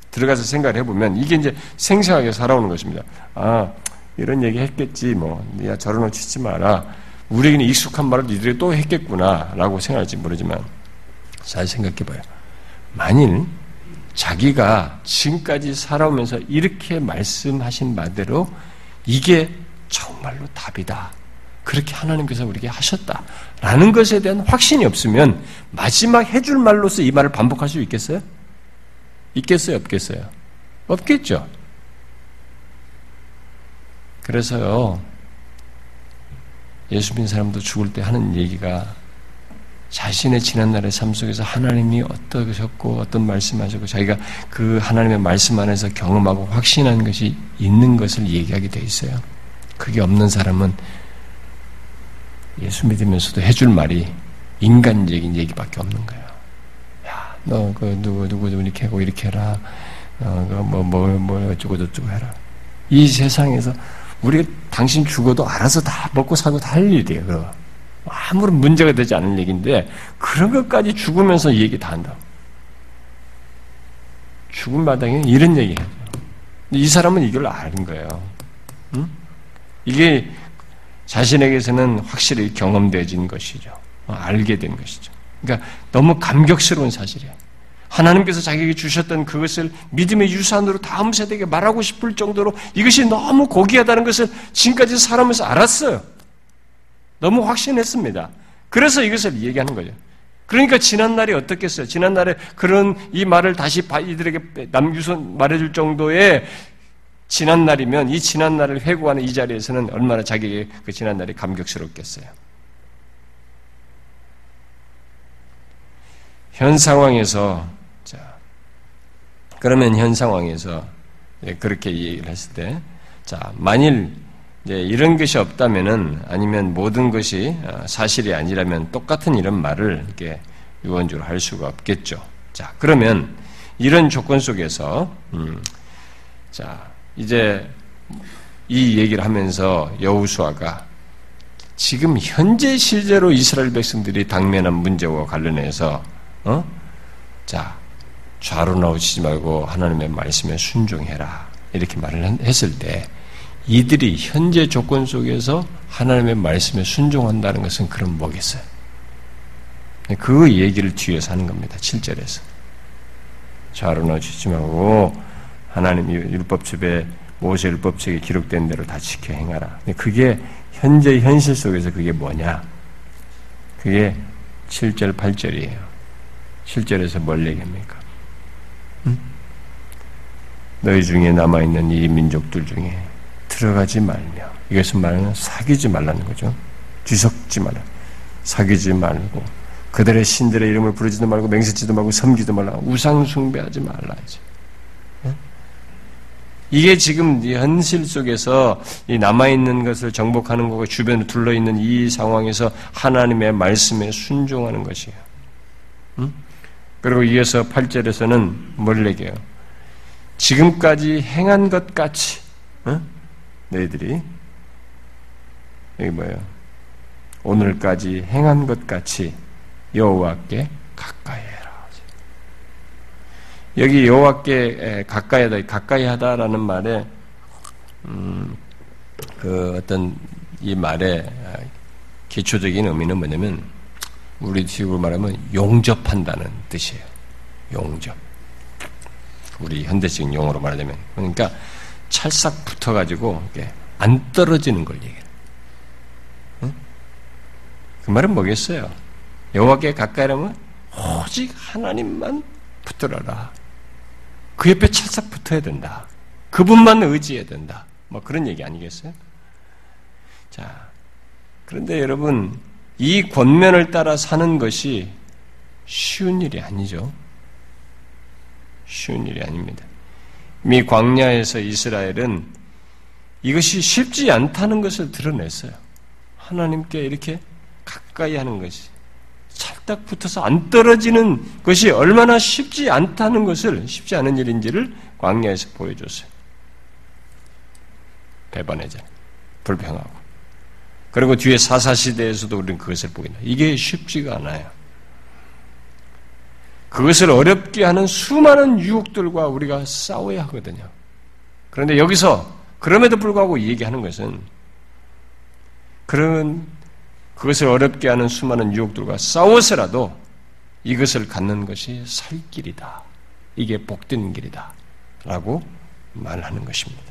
들어가서 생각을 해보면 이게 이제 생생하게 살아오는 것입니다. 아 이런 얘기 했겠지 뭐 야 저런 옷 치지 마라. 우리에게는 익숙한 말을 니들이 또 했겠구나 라고 생각할지 모르지만 잘 생각해봐요. 만일 자기가 지금까지 살아오면서 이렇게 말씀하신 바대로 이게 정말로 답이다. 그렇게 하나님께서 우리에게 하셨다 라는 것에 대한 확신이 없으면 마지막 해줄 말로서 이 말을 반복할 수 있겠어요? 있겠어요? 없겠어요? 없겠죠. 그래서요, 예수 믿는 사람도 죽을 때 하는 얘기가 자신의 지난날의 삶 속에서 하나님이 어떠셨고 어떤 말씀하셨고 자기가 그 하나님의 말씀 안에서 경험하고 확신한 것이 있는 것을 얘기하게 돼 있어요. 그게 없는 사람은 예수 믿으면서도 해줄 말이 인간적인 얘기밖에 없는 거예요. 야, 너 그 누구 누구 이렇게 하고 이렇게 해라. 어, 뭐뭐 뭐, 뭐 어쩌고 저쩌고 해라. 이 세상에서 우리가 당신 죽어도 알아서 다 먹고 사고 다 할 일이에요. 그거. 아무런 문제가 되지 않은 얘기인데 그런 것까지 죽으면서 얘기 다 한다. 죽은 마당에 이런 얘기 해요. 이 사람은 이걸 아는 거예요. 응? 이게 자신에게서는 확실히 경험되어진 것이죠. 어, 알게 된 것이죠. 그러니까 너무 감격스러운 사실이에요. 하나님께서 자기에게 주셨던 그것을 믿음의 유산으로 다음 세대에게 말하고 싶을 정도로 이것이 너무 고귀하다는 것을 지금까지 살아면서 알았어요. 너무 확신했습니다. 그래서 이것을 얘기하는 거죠. 그러니까 지난날이 어떻겠어요? 지난날에 그런 이 말을 다시 이들에게 남유선 말해줄 정도의 지난 날이면 이 지난 날을 회고하는 이 자리에서는 얼마나 자기에게 그 지난 날이 감격스럽겠어요. 현 상황에서 자 그러면 현 상황에서 그렇게 얘기를 했을 때 자 만일 이런 것이 없다면은 아니면 모든 것이 어, 사실이 아니라면 똑같은 이런 말을 이렇게 유언주로 할 수가 없겠죠. 자 그러면 이런 조건 속에서 음, 자 이제 이 얘기를 하면서 여우수아가 지금 현재 실제로 이스라엘 백성들이 당면한 문제와 관련해서 어? 자 좌로 나오지 말고 하나님의 말씀에 순종해라 이렇게 말을 했을 때 이들이 현재 조건 속에서 하나님의 말씀에 순종한다는 것은 그럼 뭐겠어요? 그 얘기를 뒤에서 하는 겁니다. 7절에서. 좌로 나오지 말고 하나님 율법집에 모세 율법책에 기록된 대로 다 지켜 행하라. 그게 현재 현실 속에서 그게 뭐냐? 그게 7절, 8절이에요. 7절에서 뭘 얘기합니까? 응? 너희 중에 남아 있는 이 민족들 중에 들어가지 말며 이것은 말하는 사귀지 말라는 거죠. 뒤섞지 말라. 사귀지 말고 그들의 신들의 이름을 부르지도 말고 맹세치도 말고 섬기도 말라. 우상 숭배하지 말라지. 이게 지금 현실 속에서 남아있는 것을 정복하는 거고 주변에 둘러있는 이 상황에서 하나님의 말씀에 순종하는 것이에요. 응? 그리고 이어서 8절에서는 뭘 얘기해요? 지금까지 행한 것 같이, 어? 너희들이, 여기 뭐예요? 오늘까지 행한 것 같이 여호와께 가까이. 여기 여호와께 가까이하다, 가까이하다라는 말에 음, 그 어떤 이 말의 기초적인 의미는 뭐냐면 우리 식으로 말하면 용접한다는 뜻이에요. 용접. 우리 현대식 용어로 말하자면 그러니까 찰싹 붙어가지고 안 떨어지는 걸 얘기해요. 응? 그 말은 뭐겠어요? 여호와께 가까이 하면 오직 하나님만 붙들어라. 그 옆에 찰싹 붙어야 된다. 그분만 의지해야 된다. 뭐 그런 얘기 아니겠어요? 자, 그런데 여러분 이 권면을 따라 사는 것이 쉬운 일이 아니죠. 쉬운 일이 아닙니다. 미 광야에서 이스라엘은 이것이 쉽지 않다는 것을 드러냈어요. 하나님께 이렇게 가까이 하는 것이 찰딱 붙어서 안 떨어지는 것이 얼마나 쉽지 않다는 것을 쉽지 않은 일인지를 광야에서 보여줬어요. 배반해자 불평하고 그리고 뒤에 사사시대에서도 우리는 그것을 보인다. 이게 쉽지가 않아요. 그것을 어렵게 하는 수많은 유혹들과 우리가 싸워야 하거든요. 그런데 여기서 그럼에도 불구하고 얘기하는 것은 그런 그것을 어렵게 하는 수많은 유혹들과 싸워서라도 이것을 갖는 것이 살 길이다. 이게 복되는 길이다. 라고 말하는 것입니다.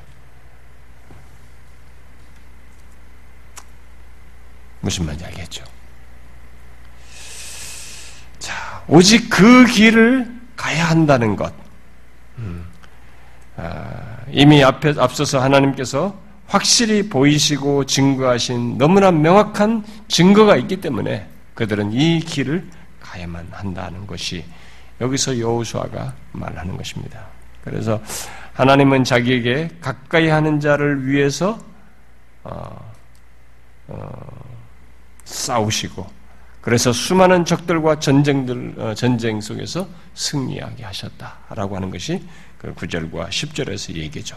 무슨 말인지 알겠죠? 자, 오직 그 길을 가야 한다는 것. 음, 아, 이미 앞에, 앞서서 하나님께서 확실히 보이시고 증거하신 너무나 명확한 증거가 있기 때문에 그들은 이 길을 가야만 한다는 것이 여기서 여호수아가 말하는 것입니다. 그래서 하나님은 자기에게 가까이 하는 자를 위해서 어, 어, 싸우시고 그래서 수많은 적들과 전쟁들 어, 전쟁 속에서 승리하게 하셨다라고 하는 것이 그 9절과 10절에서 얘기죠.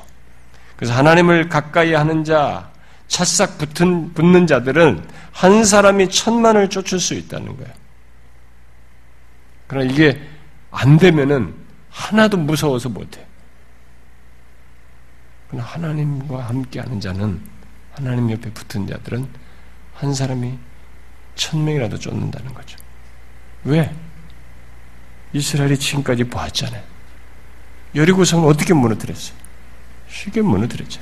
그래서 하나님을 가까이 하는 자, 찰싹 붙은, 붙는 자들은 한 사람이 천만을 쫓을 수 있다는 거예요. 그러나 이게 안 되면은 하나도 무서워서 못해. 그러나 하나님과 함께 하는 자는 하나님 옆에 붙은 자들은 한 사람이 천 명이라도 쫓는다는 거죠. 왜? 이스라엘이 지금까지 보았잖아요. 여리고성은 어떻게 무너뜨렸어요? 쉽게 무너뜨렸죠.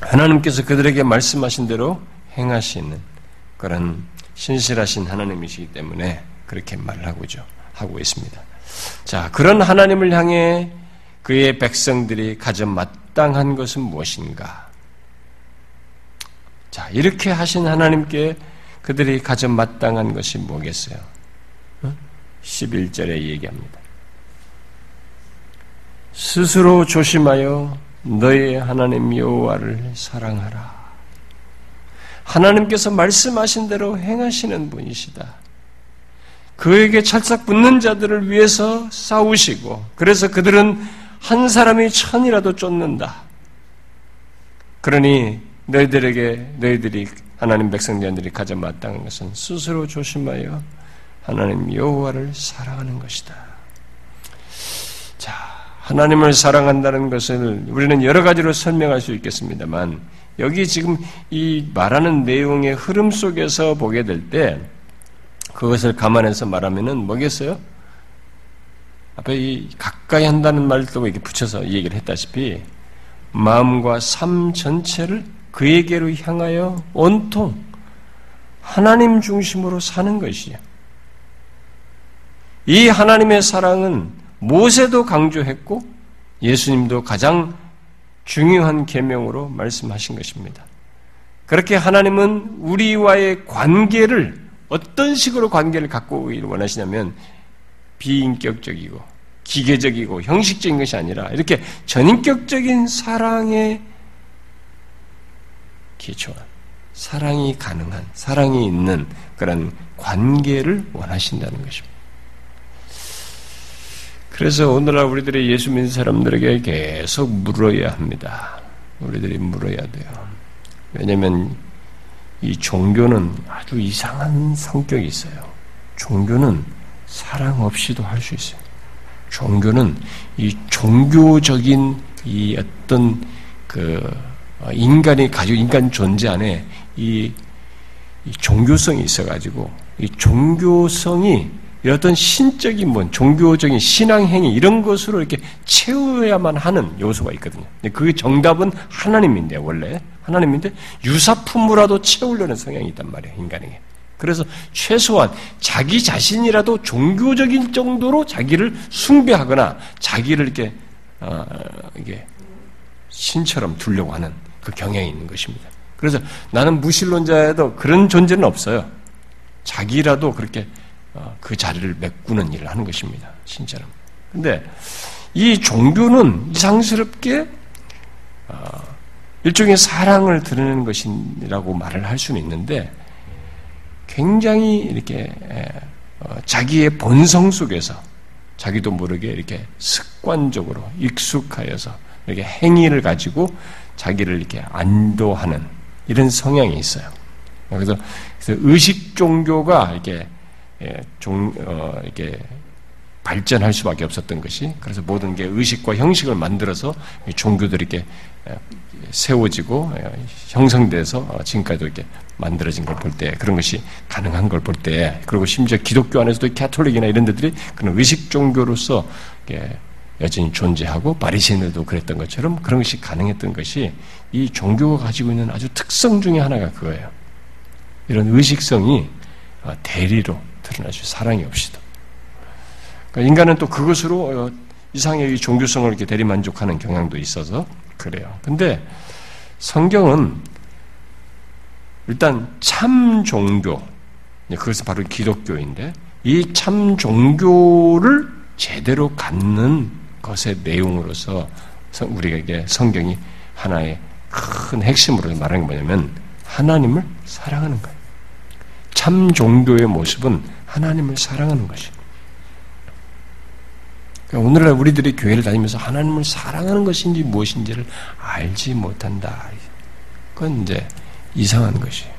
하나님께서 그들에게 말씀하신 대로 행하시는 그런 신실하신 하나님이시기 때문에 그렇게 말을 하고죠. 하고 있습니다. 자, 그런 하나님을 향해 그의 백성들이 가져 마땅한 것은 무엇인가? 자, 이렇게 하신 하나님께 그들이 가져 마땅한 것이 뭐겠어요? 11절에 얘기합니다. 스스로 조심하여 너의 하나님 여호와를 사랑하라. 하나님께서 말씀하신 대로 행하시는 분이시다. 그에게 찰싹 붙는 자들을 위해서 싸우시고, 그래서 그들은 한 사람이 천이라도 쫓는다. 그러니 너희들에게 너희들이 하나님 백성들이 가져 마땅한 것은 스스로 조심하여 하나님 여호와를 사랑하는 것이다. 자, 하나님을 사랑한다는 것을 우리는 여러 가지로 설명할 수 있겠습니다만 여기 지금 이 말하는 내용의 흐름 속에서 보게 될 때 그것을 감안해서 말하면은 뭐겠어요? 앞에 이 가까이 한다는 말도 이렇게 붙여서 얘기를 했다시피 마음과 삶 전체를 그에게로 향하여 온통 하나님 중심으로 사는 것이요. 이 하나님의 사랑은 모세도 강조했고 예수님도 가장 중요한 계명으로 말씀하신 것입니다. 그렇게 하나님은 우리와의 관계를 어떤 식으로 관계를 갖고 원하시냐면 비인격적이고 기계적이고 형식적인 것이 아니라 이렇게 전인격적인 사랑에 기초한 사랑이 가능한, 사랑이 있는 그런 관계를 원하신다는 것입니다. 그래서 오늘날 우리들의 예수 믿는 사람들에게 계속 물어야 합니다. 우리들이 물어야 돼요. 왜냐면 이 종교는 아주 이상한 성격이 있어요. 종교는 사랑 없이도 할 수 있어요. 종교는 이 종교적인 이 어떤 그 인간이 가지고 인간 존재 안에 이, 이 종교성이 있어가지고 이 종교성이 어떤 신적인 뭐 종교적인 신앙 행위 이런 것으로 이렇게 채워야만 하는 요소가 있거든요. 그 정답은 하나님인데 원래 하나님인데 유사품으로라도 채우려는 성향이 있단 말이에요 인간에게. 그래서 최소한 자기 자신이라도 종교적인 정도로 자기를 숭배하거나 자기를 이렇게 어, 이게 신처럼 두려고 하는 그 경향이 있는 것입니다. 그래서 나는 무신론자에도 그런 존재는 없어요. 자기라도 그렇게 어, 그 자리를 메꾸는 일을 하는 것입니다. 신처럼. 근데 이 종교는 이상스럽게 어, 일종의 사랑을 드러내는 것이라고 말을 할 수는 있는데 굉장히 이렇게 어, 자기의 본성 속에서 자기도 모르게 이렇게 습관적으로 익숙하여서 이렇게 행위를 가지고 자기를 이렇게 안도하는 이런 성향이 있어요. 그래서, 의식 종교가 이렇게 예, 종, 어, 이렇게 발전할 수밖에 없었던 것이 그래서 모든 게 의식과 형식을 만들어서 종교들이 이렇게 예, 세워지고 예, 형성돼서 어, 지금까지도 이렇게 만들어진 걸 볼 때 그런 것이 가능한 걸 볼 때 그리고 심지어 기독교 안에서도 캐톨릭이나 이런 데들이 그런 의식 종교로서 여전히 존재하고 바리새인들도 그랬던 것처럼 그런 것이 가능했던 것이 이 종교가 가지고 있는 아주 특성 중에 하나가 그거예요. 이런 의식성이 어, 대리로 드러나죠. 사랑이 없이도. 그러니까 인간은 또 그것으로 어, 이상의 종교성을 이렇게 대리 만족하는 경향도 있어서 그래요. 근데 성경은 일단 참 종교, 그것은 바로 기독교인데 이 참 종교를 제대로 갖는 것의 내용으로서 우리에게 성경이 하나의 큰 핵심으로 말하는 게 뭐냐면 하나님을 사랑하는 거예요. 참 종교의 모습은 하나님을 사랑하는 것입니다. 그러니까 오늘날 우리들이 교회를 다니면서 하나님을 사랑하는 것인지 무엇인지를 알지 못한다. 그건 이제 이상한 것이에요.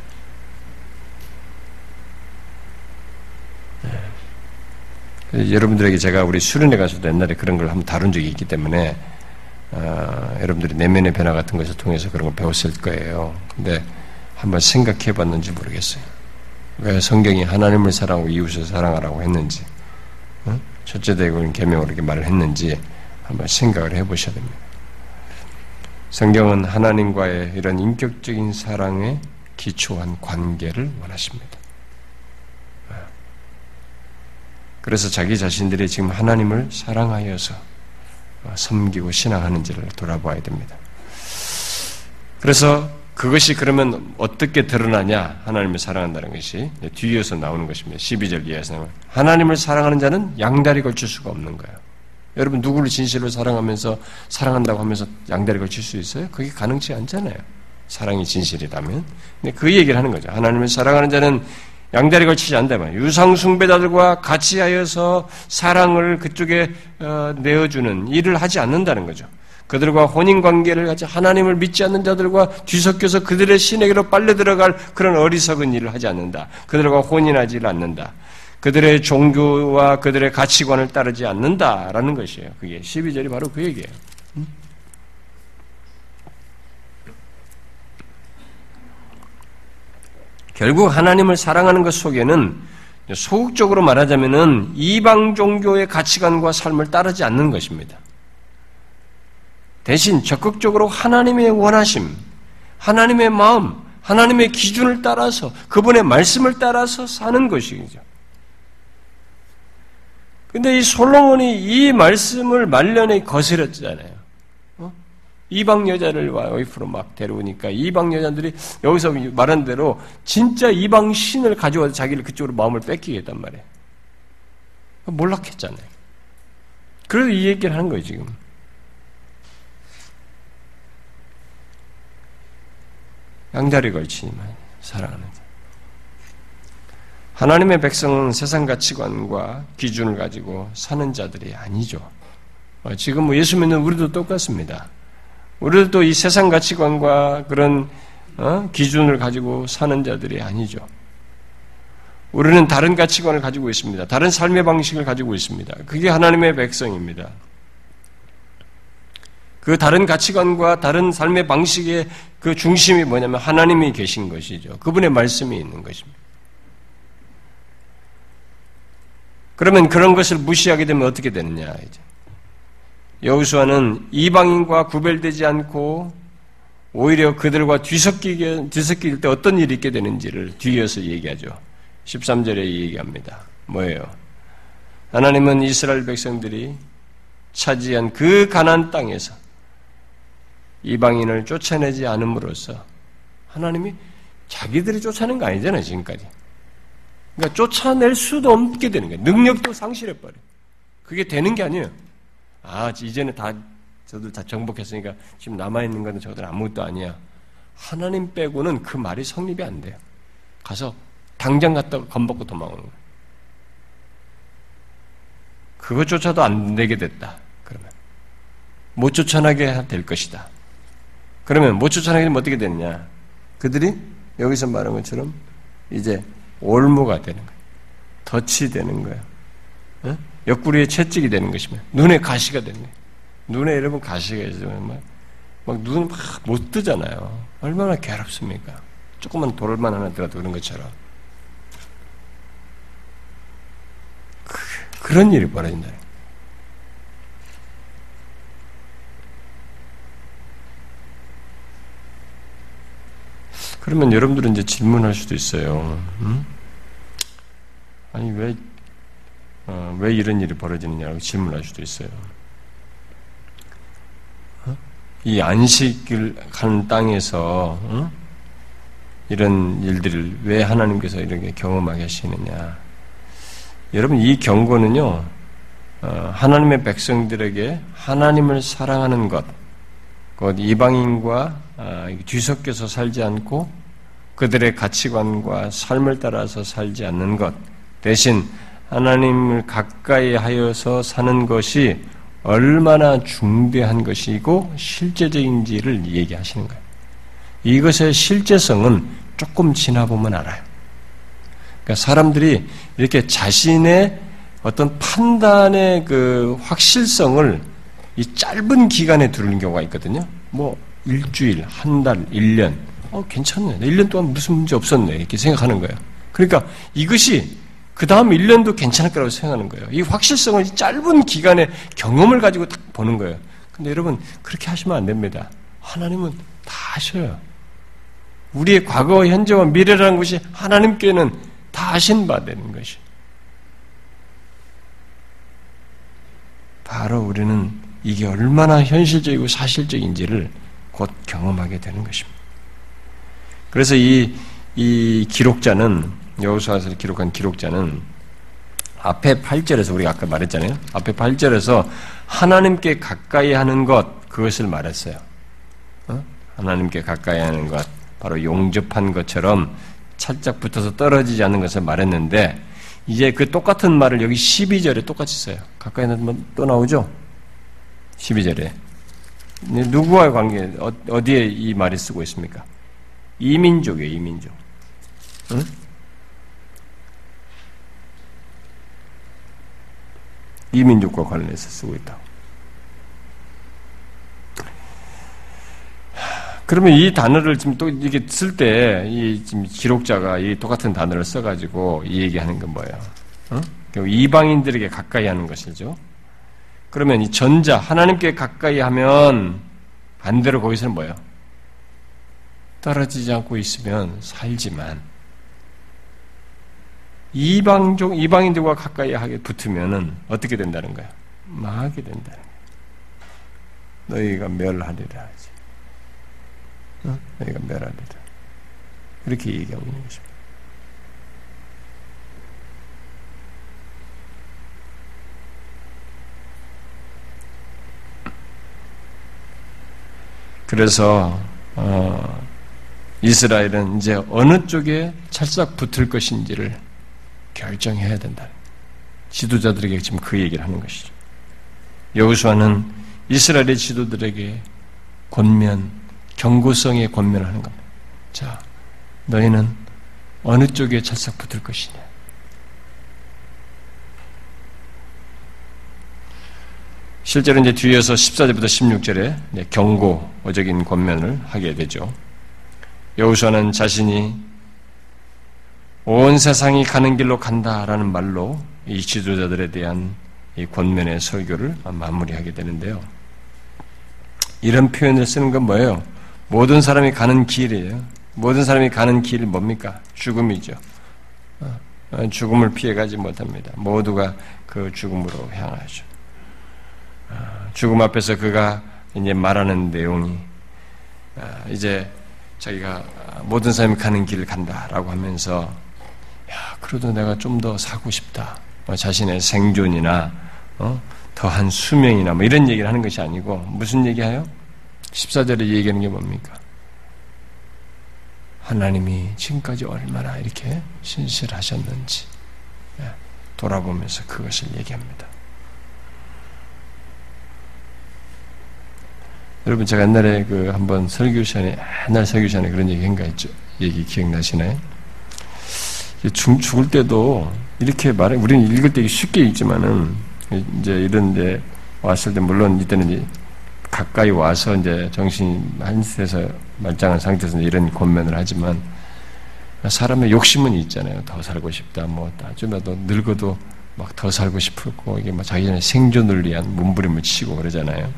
네. 여러분들에게 제가 우리 수련회 가서도 옛날에 그런 걸 한번 다룬 적이 있기 때문에 어, 여러분들이 내면의 변화 같은 것을 통해서 그런 걸 배웠을 거예요. 근데 한번 생각해 봤는지 모르겠어요. 왜 성경이 하나님을 사랑하고 이웃을 사랑하라고 했는지, 어? 첫째 대국은 계명으로 이렇게 말을 했는지 한번 생각을 해보셔야 됩니다. 성경은 하나님과의 이런 인격적인 사랑에 기초한 관계를 원하십니다. 어. 그래서 자기 자신들이 지금 하나님을 사랑하여서 어, 섬기고 신앙하는지를 돌아봐야 됩니다. 그래서 그것이 그러면 어떻게 드러나냐? 하나님을 사랑한다는 것이 뒤에서 나오는 것입니다. 12절 이하에서 하나님을 사랑하는 자는 양다리 걸칠 수가 없는 거예요. 여러분 누구를 진실로 사랑하면서 사랑한다고 하면서 양다리 걸칠 수 있어요? 그게 가능치 않잖아요. 사랑이 진실이라면. 근데 그 얘기를 하는 거죠. 하나님을 사랑하는 자는 양다리 걸치지 않다면 유상 숭배자들과 같이 하여서 사랑을 그쪽에 어, 내어주는 일을 하지 않는다는 거죠. 그들과 혼인 관계를 가지 하나님을 믿지 않는 자들과 뒤섞여서 그들의 신에게로 빨려 들어갈 그런 어리석은 일을 하지 않는다. 그들과 혼인하지 않는다. 그들의 종교와 그들의 가치관을 따르지 않는다라는 것이에요. 그게 12절이 바로 그 얘기예요. 결국 하나님을 사랑하는 것 속에는 소극적으로 말하자면은 이방 종교의 가치관과 삶을 따르지 않는 것입니다. 대신 적극적으로 하나님의 원하심, 하나님의 마음, 하나님의 기준을 따라서 그분의 말씀을 따라서 사는 것이죠. 근데 이 솔로몬이 이 말씀을 말년에 거스렸잖아요. 어? 이방 여자를 와이프로 막 데려오니까 이방 여자들이 여기서 말한 대로 진짜 이방 신을 가져와서 자기를 그쪽으로 마음을 뺏기겠단 말이에요. 몰락했잖아요. 그래서 이 얘기를 하는 거예요, 지금. 양다리 걸치니만 사랑하는 자. 하나님의 백성은 세상 가치관과 기준을 가지고 사는 자들이 아니죠. 어, 지금 뭐 예수 믿는 우리도 똑같습니다. 우리도 이 세상 가치관과 그런 어? 기준을 가지고 사는 자들이 아니죠. 우리는 다른 가치관을 가지고 있습니다. 다른 삶의 방식을 가지고 있습니다. 그게 하나님의 백성입니다. 그 다른 가치관과 다른 삶의 방식의 그 중심이 뭐냐면 하나님이 계신 것이죠. 그분의 말씀이 있는 것입니다. 그러면 그런 것을 무시하게 되면 어떻게 되느냐, 이제. 여우수아는 이방인과 구별되지 않고 오히려 그들과 뒤섞이게, 뒤섞일 때 어떤 일이 있게 되는지를 뒤이어서 얘기하죠. 13절에 얘기합니다. 뭐예요? 하나님은 이스라엘 백성들이 차지한 그 가난 땅에서 이방인을 쫓아내지 않음으로써 하나님이 자기들이 쫓아낸 거 아니잖아요, 지금까지. 그러니까 쫓아낼 수도 없게 되는 거예요. 능력도 상실해버려. 그게 되는 게 아니에요. 아, 이제는 다, 저들 다 정복했으니까 지금 남아있는 거는 저들 아무것도 아니야. 하나님 빼고는 그 말이 성립이 안 돼요. 가서 당장 갔다가 겁먹고 도망오는 거예요. 그것조차도 안 되게 됐다. 그러면. 못 쫓아나게 될 것이다. 그러면 못 쫓아나게 되면 어떻게 되느냐? 그들이 여기서 말한 것처럼 이제 올무가 되는 거예요. 덫이 되는 거예요. 어? 옆구리에 채찍이 되는 것이며 눈에 가시가 되는 거예요. 눈에 여러분 가시가 있으면 막, 막못 뜨잖아요. 얼마나 괴롭습니까? 조그만 돌만 하나 들어도 그런 것처럼. 그, 런 일이 벌어진다. 그러면 여러분들은 이제 질문할 수도 있어요. 음? 아니 왜, 어, 왜 이런 일이 벌어지느냐고 질문할 수도 있어요. 어? 이 안식을 간 땅에서 어? 이런 일들을 왜 하나님께서 이렇게 경험하게 하시느냐? 여러분 이 경고는요 어, 하나님의 백성들에게 하나님을 사랑하는 것, 곧 이방인과 아, 뒤섞여서 살지 않고 그들의 가치관과 삶을 따라서 살지 않는 것 대신 하나님을 가까이 하여서 사는 것이 얼마나 중대한 것이고 실제적인지를 얘기하시는 거예요. 이것의 실제성은 조금 지나보면 알아요. 그러니까 사람들이 이렇게 자신의 어떤 판단의 그 확실성을 이 짧은 기간에 두는 경우가 있거든요. 뭐 일주일, 한 달, 일 년, 어 괜찮네. 1년 동안 무슨 문제 없었네. 이렇게 생각하는 거예요. 그러니까 이것이 그 다음 1년도 괜찮을 거라고 생각하는 거예요. 이 확실성을 짧은 기간의 경험을 가지고 딱 보는 거예요. 근데 여러분 그렇게 하시면 안 됩니다. 하나님은 다 아셔요. 우리의 과거, 현재와 미래라는 것이 하나님께는 다 아신 바 되는 것이. 바로 우리는 이게 얼마나 현실적이고 사실적인지를 곧 경험하게 되는 것입니다. 그래서 이, 이 기록자는, 여호수아서 기록한 기록자는 앞에 8절에서 우리가 아까 말했잖아요. 앞에 8절에서 하나님께 가까이 하는 것, 그것을 말했어요. 어? 하나님께 가까이 하는 것, 바로 용접한 것처럼 찰짝 붙어서 떨어지지 않는 것을 말했는데, 이제 그 똑같은 말을 여기 12절에 똑같이 써요. 가까이 하면 또 나오죠? 12절에. 누구와의 관계, 어, 디에 이 말이 쓰고 있습니까? 이민족이에요, 이민족. 응? 이민족과 관련해서 쓰고 있다. 그러면 이 단어를 지금 또 이렇게 쓸 때, 이 지금 기록자가 이 똑같은 단어를 써가지고 이 얘기하는 건 뭐예요? 어? 이방인들에게 가까이 하는 것이죠. 그러면 이 전자, 하나님께 가까이 하면 반대로 거기서는 뭐예요? 떨어지지 않고 있으면 살지만 이방족, 이방인들과 가까이 하게 붙으면은 어떻게 된다는 거야? 망하게 된다는 거야. 너희가 멸하리라 하지. 어? 너희가 멸하리라. 이렇게 얘기하고 있는 것입니다. 그래서 어, 이스라엘은 이제 어느 쪽에 찰싹 붙을 것인지를 결정해야 된다. 지도자들에게 지금 그 얘기를 하는 것이죠. 여호수아는 이스라엘의 지도들에게 권면, 경고성의 권면을 하는 겁니다. 자, 너희는 어느 쪽에 찰싹 붙을 것이냐? 실제로 이제 뒤에서 14절부터 16절에 경고적인 권면을 하게 되죠. 여호수아는 자신이 온 세상이 가는 길로 간다라는 말로 이 지도자들에 대한 이 권면의 설교를 마무리하게 되는데요. 이런 표현을 쓰는 건 뭐예요? 모든 사람이 가는 길이에요. 모든 사람이 가는 길이 뭡니까? 죽음이죠. 어, 죽음을 피해가지 못합니다. 모두가 그 죽음으로 향하죠. 어, 죽음 앞에서 그가 이제 말하는 내용이 어, 이제 자기가 모든 사람이 가는 길을 간다라고 하면서 야 그래도 내가 좀 더 사고 싶다. 자신의 생존이나 어? 더한 수명이나 뭐 이런 얘기를 하는 것이 아니고 무슨 얘기해요? 14절에 얘기하는 게 뭡니까? 하나님이 지금까지 얼마나 이렇게 신실하셨는지 예, 돌아보면서 그것을 얘기합니다. 여러분 제가 옛날에 그 한번 설교 시간에 옛날 설교 시간에 그런 얘기 한가 있죠. 얘기 기억나시나요? 죽, 죽을 때도 이렇게 말해 우리는 읽을 때 쉽게 읽지만은 이제 이런 데 왔을 때 물론 이때는 이제 가까이 와서 이제 정신이 한스에서 말짱한 상태에서 이런 권면을 하지만 사람의 욕심은 있잖아요. 더 살고 싶다. 뭐 나중에도 늙어도 막 더 살고 싶고 이게 막 자기 전에 생존을 위한 몸부림을 치고 그러잖아요.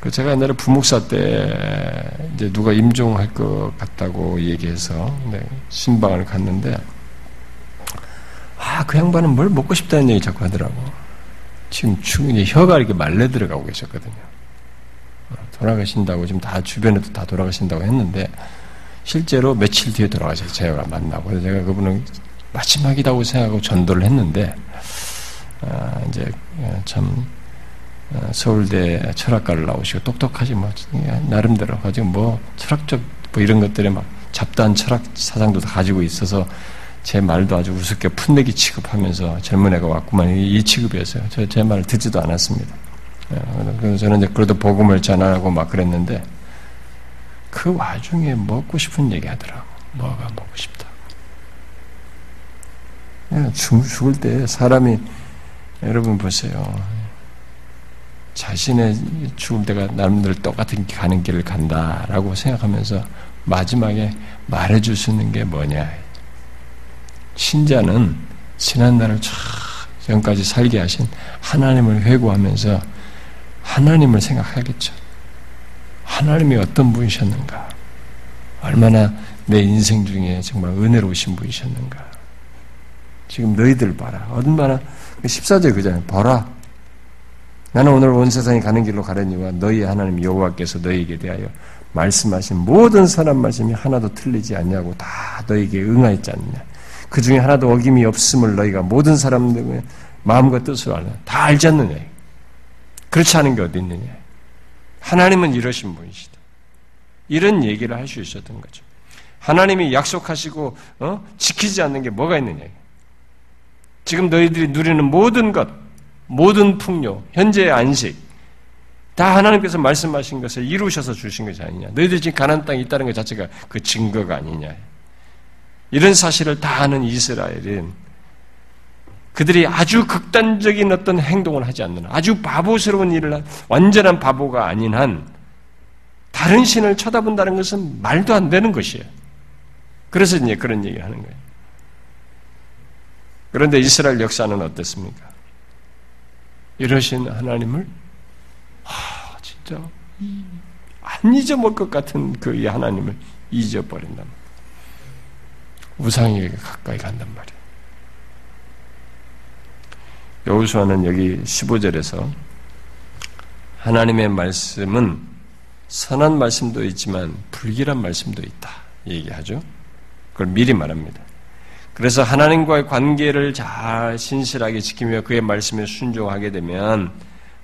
그 제가 옛날에 부목사 때 이제 누가 임종할 것 같다고 얘기해서 네, 신방을 갔는데 아 그 양반은 뭘 먹고 싶다는 얘기 자꾸 하더라고. 지금 충분히 혀가 이렇게 말려 들어가고 계셨거든요. 돌아가신다고 지금 다 주변에도 다 돌아가신다고 했는데 실제로 며칠 뒤에 돌아가셔서 제가 만나고 제가 그분은 마지막이라고 생각하고 전도를 했는데 아, 이제 참 어, 서울대 철학과를 나오시고 똑똑하지 뭐 나름대로 가지고 뭐 철학적 뭐 이런 것들에 막 잡다한 철학 사상도 다 가지고 있어서 제 말도 아주 우습게 풋내기 취급하면서 젊은 애가 왔구만 이 취급이었어요. 저 제 말을 듣지도 않았습니다. 예, 그래서 저는 이제 그래도 복음을 전하고 막 그랬는데 그 와중에 먹고 싶은 얘기 하더라고. 뭐가 먹고 싶다. 예, 죽을 때 사람이 여러분 보세요. 자신의 죽을 때가 남들 똑같은 가는 길을 간다라고 생각하면서 마지막에 말해줄 수 있는 게 뭐냐. 신자는 지난 날을 전까지 살게 하신 하나님을 회고하면서 하나님을 생각하겠죠. 하나님이 어떤 분이셨는가? 얼마나 내 인생 중에 정말 은혜로우신 분이셨는가? 지금 너희들 봐라. 얼마나 14절 그잖아요. 봐라. 나는 오늘 온 세상에 가는 길로 가려니와 너희 하나님 여호와께서 너희에게 대하여 말씀하신 모든 선한 말씀이 하나도 틀리지 않냐고 다 너희에게 응하였지 않느냐. 그 중에 하나도 어김이 없음을 너희가 모든 사람들의 마음과 뜻으로 알아. 다 알지 않느냐. 그렇지 않은 게 어디 있느냐. 하나님은 이러신 분이시다. 이런 얘기를 할 수 있었던 거죠. 하나님이 약속하시고 어? 지키지 않는 게 뭐가 있느냐. 지금 너희들이 누리는 모든 것, 모든 풍요, 현재의 안식, 다 하나님께서 말씀하신 것을 이루셔서 주신 것이 아니냐. 너희들이 지금 가난 땅에 있다는 것 자체가 그 증거가 아니냐. 이런 사실을 다 아는 이스라엘은 그들이 아주 극단적인 어떤 행동을 하지 않는 아주 바보스러운 일을 한 완전한 바보가 아닌 한 다른 신을 쳐다본다는 것은 말도 안 되는 것이에요. 그래서 이제 그런 얘기를 하는 거예요. 그런데 이스라엘 역사는 어땠습니까? 이러신 하나님을 아 진짜 안 잊어먹을 것 같은 그이 하나님을 잊어버린단 말이에요. 우상에게 가까이 간단 말이에요. 여호수아는 여기 15절에서 하나님의 말씀은 선한 말씀도 있지만 불길한 말씀도 있다 얘기하죠. 그걸 미리 말합니다. 그래서 하나님과의 관계를 잘 신실하게 지키며 그의 말씀에 순종하게 되면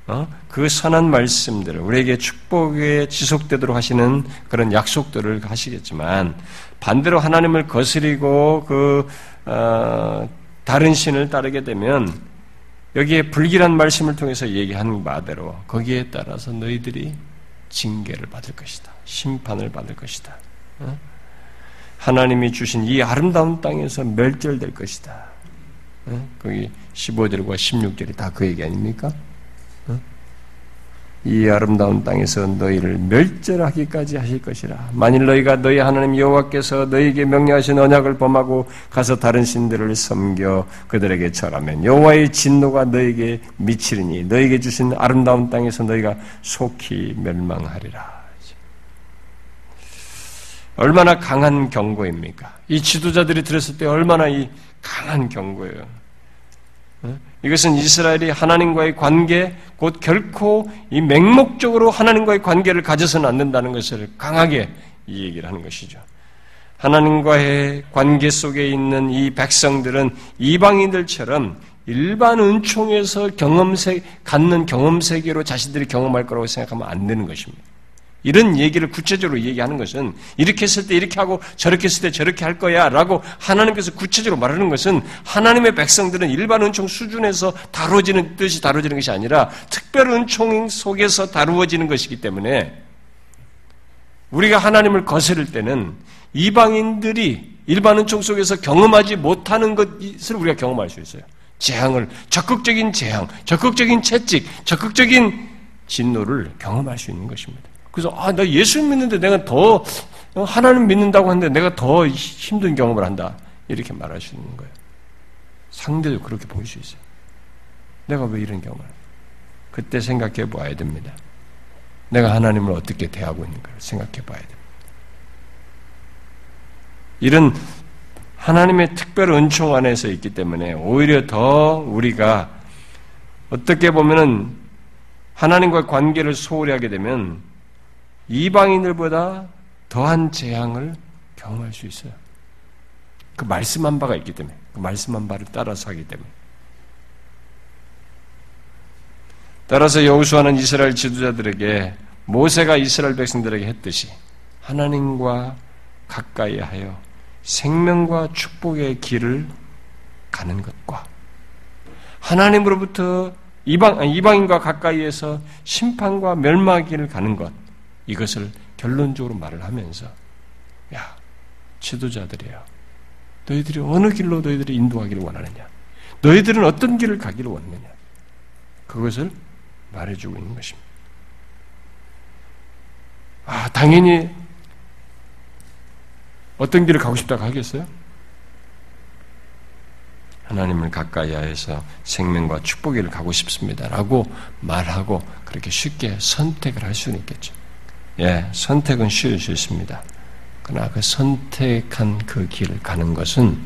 어? 그 선한 말씀들을 우리에게 축복에 지속되도록 하시는 그런 약속들을 하시겠지만 반대로 하나님을 거스리고 그 어, 다른 신을 따르게 되면 여기에 불길한 말씀을 통해서 얘기한 바대로 거기에 따라서 너희들이 징계를 받을 것이다. 심판을 받을 것이다. 어? 하나님이 주신 이 아름다운 땅에서 멸절될 것이다. 어? 거기 15절과 16절이 다 그 얘기 아닙니까? 이 아름다운 땅에서 너희를 멸절하기까지 하실 것이라. 만일 너희가 너희 하나님 여호와께서 너희에게 명령하신 언약을 범하고 가서 다른 신들을 섬겨 그들에게 절하면 여호와의 진노가 너희에게 미치리니 너희에게 주신 아름다운 땅에서 너희가 속히 멸망하리라. 얼마나 강한 경고입니까? 이 지도자들이 들었을 때 얼마나 이 강한 경고예요. 이것은 이스라엘이 하나님과의 관계, 곧 결코 이 맹목적으로 하나님과의 관계를 가져서는 안 된다는 것을 강하게 이 얘기를 하는 것이죠. 하나님과의 관계 속에 있는 이 백성들은 이방인들처럼 일반 은총에서 경험세, 갖는 경험 세계로 자신들이 경험할 거라고 생각하면 안 되는 것입니다. 이런 얘기를 구체적으로 얘기하는 것은 이렇게 했을 때 이렇게 하고 저렇게 했을 때 저렇게 할 거야 라고 하나님께서 구체적으로 말하는 것은 하나님의 백성들은 일반 은총 수준에서 다루어지는 뜻이 다루어지는 것이 아니라 특별 은총 속에서 다루어지는 것이기 때문에 우리가 하나님을 거스를 때는 이방인들이 일반 은총 속에서 경험하지 못하는 것을 우리가 경험할 수 있어요. 재앙을, 적극적인 재앙, 적극적인 채찍, 적극적인 진노를 경험할 수 있는 것입니다. 그래서 아, 나 예수 믿는데 내가 더 하나님 믿는다고 하는데 내가 더 힘든 경험을 한다. 이렇게 있는 거예요. 상대도 그렇게 보일 수 있어요. 내가 왜 이런 경험을? 그때 생각해 봐야 됩니다. 내가 하나님을 어떻게 대하고 있는가를 생각해 봐야 됩니다. 이런 하나님의 특별 은총 안에서 있기 때문에 오히려 더 우리가 어떻게 보면은 하나님과 관계를 소홀히 하게 되면 이방인들보다 더한 재앙을 경험할 수 있어요. 그 말씀한 바가 있기 때문에, 그 말씀한 바를 따라서 하기 때문에. 따라서 여호수아는 이스라엘 지도자들에게 모세가 이스라엘 백성들에게 했듯이 하나님과 가까이 하여 생명과 축복의 길을 가는 것과 하나님으로부터 이방, 이방인과 가까이에서 심판과 멸망의 길을 가는 것 이것을 결론적으로 말을 하면서 야 지도자들이야 너희들이 어느 길로 너희들이 인도하기를 원하느냐 너희들은 어떤 길을 가기를 원하느냐 그것을 말해주고 있는 것입니다. 아 당연히 어떤 길을 가고 싶다고 하겠어요? 하나님을 가까이 하여서 생명과 축복을 가고 싶습니다 라고 말하고 그렇게 쉽게 선택을 할 수는 있겠죠. 예, 선택은 쉬울 수 있습니다. 그러나 그 선택한 그 길을 가는 것은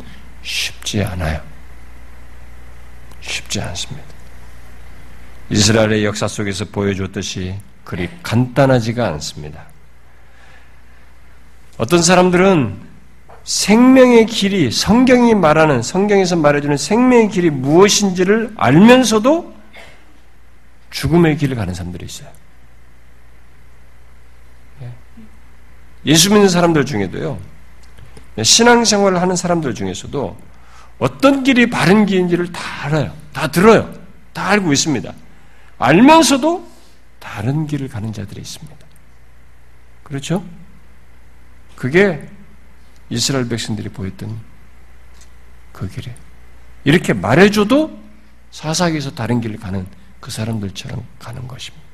쉽지 않아요. 쉽지 않습니다. 이스라엘의 역사 속에서 보여줬듯이 그리 간단하지가 않습니다. 어떤 사람들은 생명의 길이 성경이 말하는 성경에서 말해주는 생명의 길이 무엇인지를 알면서도 죽음의 길을 가는 사람들이 있어요. 예수 믿는 사람들 중에도요, 신앙생활을 하는 사람들 중에서도 어떤 길이 바른 길인지를 다 알아요. 다 들어요. 다 알고 있습니다. 알면서도 다른 길을 가는 자들이 있습니다. 그렇죠? 그게 이스라엘 백성들이 보였던 그 길에 이렇게 말해줘도 사사기에서 다른 길을 가는 그 사람들처럼 가는 것입니다.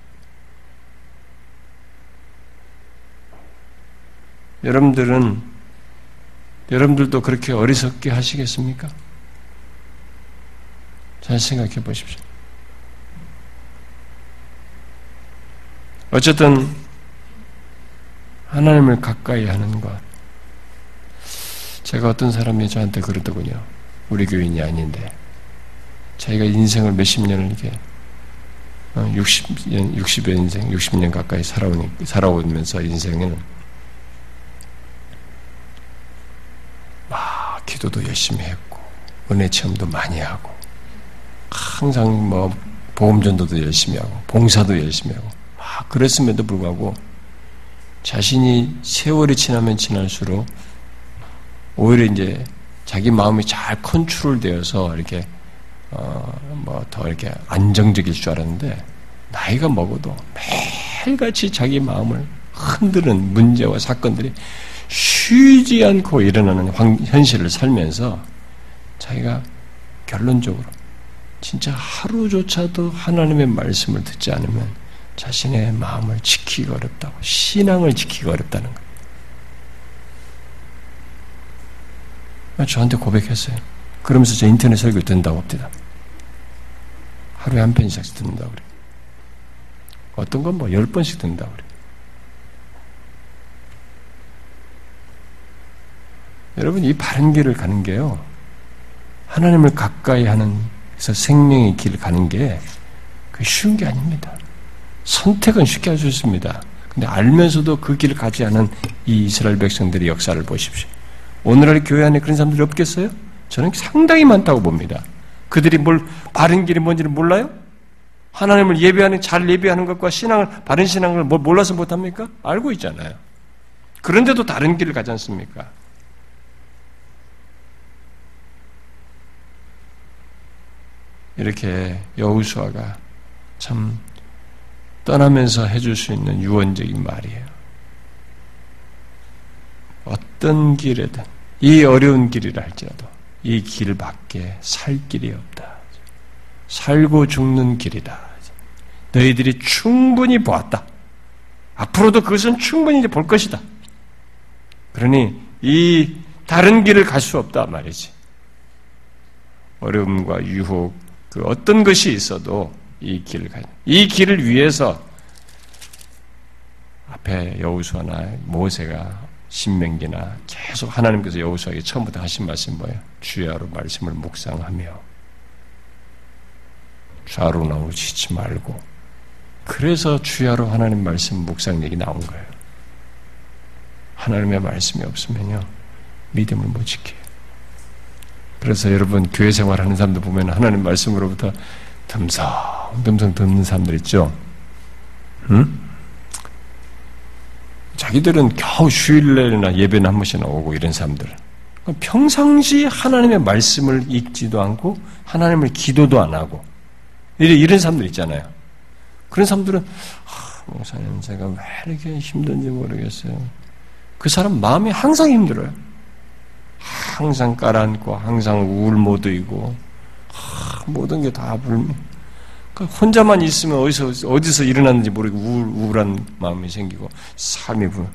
여러분들은 여러분들도 그렇게 어리석게 하시겠습니까? 잘 생각해 보십시오. 어쨌든 하나님을 가까이 하는 것. 제가 어떤 사람이 저한테 그러더군요. 우리 교인이 아닌데 자기가 인생을 몇십 년을 이렇게 60년, 60여 인생, 60년 가까이 살아오면서 인생을 기도도 열심히 했고 은혜 체험도 많이 하고 항상 뭐 보험전도도 열심히 하고 봉사도 열심히 하고 막 그랬음에도 불구하고 자신이 세월이 지나면 지날수록 오히려 이제 자기 마음이 잘 컨트롤되어서 이렇게 어 뭐 더 이렇게 안정적일 줄 알았는데 나이가 먹어도 매일같이 자기 마음을 흔드는 문제와 사건들이 쉬지 않고 일어나는 현실을 살면서 자기가 결론적으로 진짜 하루조차도 하나님의 말씀을 듣지 않으면 자신의 마음을 지키기 어렵다고 신앙을 지키기 어렵다는 거예요. 저한테 고백했어요. 그러면서 저 인터넷 설교 듣는다고 합니다. 하루에 한 편씩 듣는다고 그래요. 어떤 건 뭐 열 번씩 듣는다고 그래요. 여러분, 이 바른 길을 가는 게요. 하나님을 가까이 하는, 그래서 생명의 길을 가는 게, 그 쉬운 게 아닙니다. 선택은 쉽게 할 수 있습니다. 근데 알면서도 그 길을 가지 않은 이 이스라엘 백성들의 역사를 보십시오. 오늘날 교회 안에 그런 사람들이 없겠어요? 저는 상당히 많다고 봅니다. 그들이 뭘, 바른 길이 뭔지를 몰라요? 하나님을 예배하는, 잘 예배하는 것과 신앙을, 바른 신앙을 뭐 몰라서 못합니까? 알고 있잖아요. 그런데도 다른 길을 가지 않습니까? 이렇게 여우수아가 참 떠나면서 해줄 수 있는 유언적인 말이에요. 어떤 길에든 이 어려운 길이라 할지라도 이 길밖에 살 길이 없다. 살고 죽는 길이다. 너희들이 충분히 보았다. 앞으로도 그것은 충분히 볼 것이다. 그러니 이 다른 길을 갈 수 없다 말이지. 어려움과 유혹, 그 어떤 것이 있어도 이 길을 가. 이 길을 위해서 앞에 여우수아나 모세가 신명기나 계속 하나님께서 여우수아에게 처음부터 하신 말씀이 뭐예요? 주야로 말씀을 묵상하며 좌로 나오지지 말고 그래서 주야로 하나님 말씀 묵상 얘기 나온 거예요. 하나님의 말씀이 없으면요 믿음을 못 지켜요. 그래서 여러분 교회 생활하는 사람들 보면 하나님 말씀으로부터 듬성듬성 듣는 사람들 있죠. 응? 자기들은 겨우 휴일날이나 예배는 한 번씩 나오고 이런 사람들. 평상시 하나님의 말씀을 읽지도 않고 하나님을 기도도 안 하고 이런 사람들 있잖아요. 그런 사람들은 아, 목사님 제가 왜 이렇게 힘든지 모르겠어요. 그 사람 마음이 항상 힘들어요. 항상 깔아앉고 항상 우울 모드이고 모든 게 다 불. 그러니까 혼자만 있으면 어디서 어디서 일어났는지 모르고 우울, 우울한 마음이 생기고 삶이 불.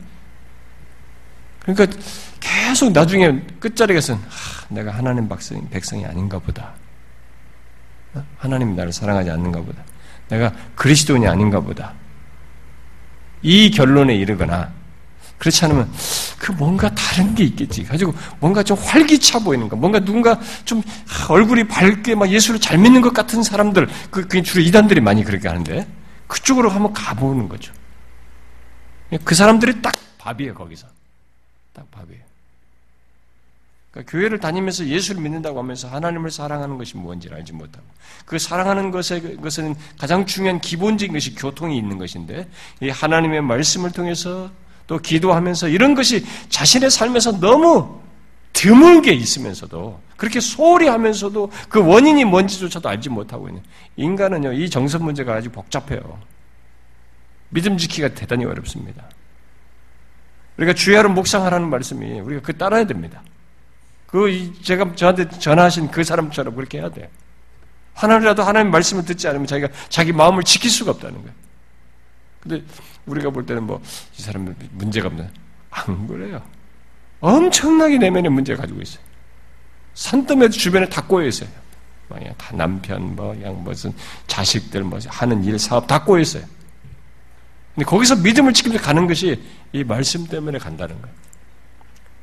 그러니까 계속 나중에 끝자리에서는 내가 하나님 백성, 백성이 아닌가 보다. 어? 하나님이 나를 사랑하지 않는가 보다. 내가 그리스도인이 아닌가 보다. 이 결론에 이르거나 그렇지 않으면 그 뭔가 다른 게 있겠지. 가지고 뭔가 좀 활기차 보이는 거, 뭔가 누군가 좀 얼굴이 밝게 막 예수를 잘 믿는 것 같은 사람들, 그, 그 주로 이단들이 많이 그렇게 하는데 그쪽으로 한번 가보는 거죠. 그 사람들이 딱 밥이에요, 거기서. 딱 밥이에요. 그러니까 교회를 다니면서 예수를 믿는다고 하면서 하나님을 사랑하는 것이 뭔지를 알지 못하고 그 사랑하는 것에, 것은 가장 중요한 기본적인 것이 교통이 있는 것인데 이 하나님의 말씀을 통해서 또 기도하면서 이런 것이 자신의 삶에서 너무 드물게 있으면서도 그렇게 소홀히 하면서도 그 원인이 뭔지조차도 알지 못하고 있는 인간은요 이 정서 문제가 아주 복잡해요. 믿음 지키기가 대단히 어렵습니다. 우리가 주야로 묵상하라는 말씀이 우리가 그 따라야 됩니다. 그 제가 저한테 전하신 그 사람처럼 그렇게 해야 돼요. 하나라도 하나님 말씀을 듣지 않으면 자기가 자기 마음을 지킬 수가 없다는 거예요. 근데 우리가 볼 때는 뭐, 이 사람은 문제가 없나? 안 그래요. 엄청나게 내면에 문제 가지고 있어요. 산더미 주변에 다 꼬여 있어요. 뭐야, 다 남편, 뭐, 양, 무슨, 자식들, 뭐, 하는 일, 사업 다 꼬여 있어요. 근데 거기서 믿음을 지키면서 가는 것이 이 말씀 때문에 간다는 거예요.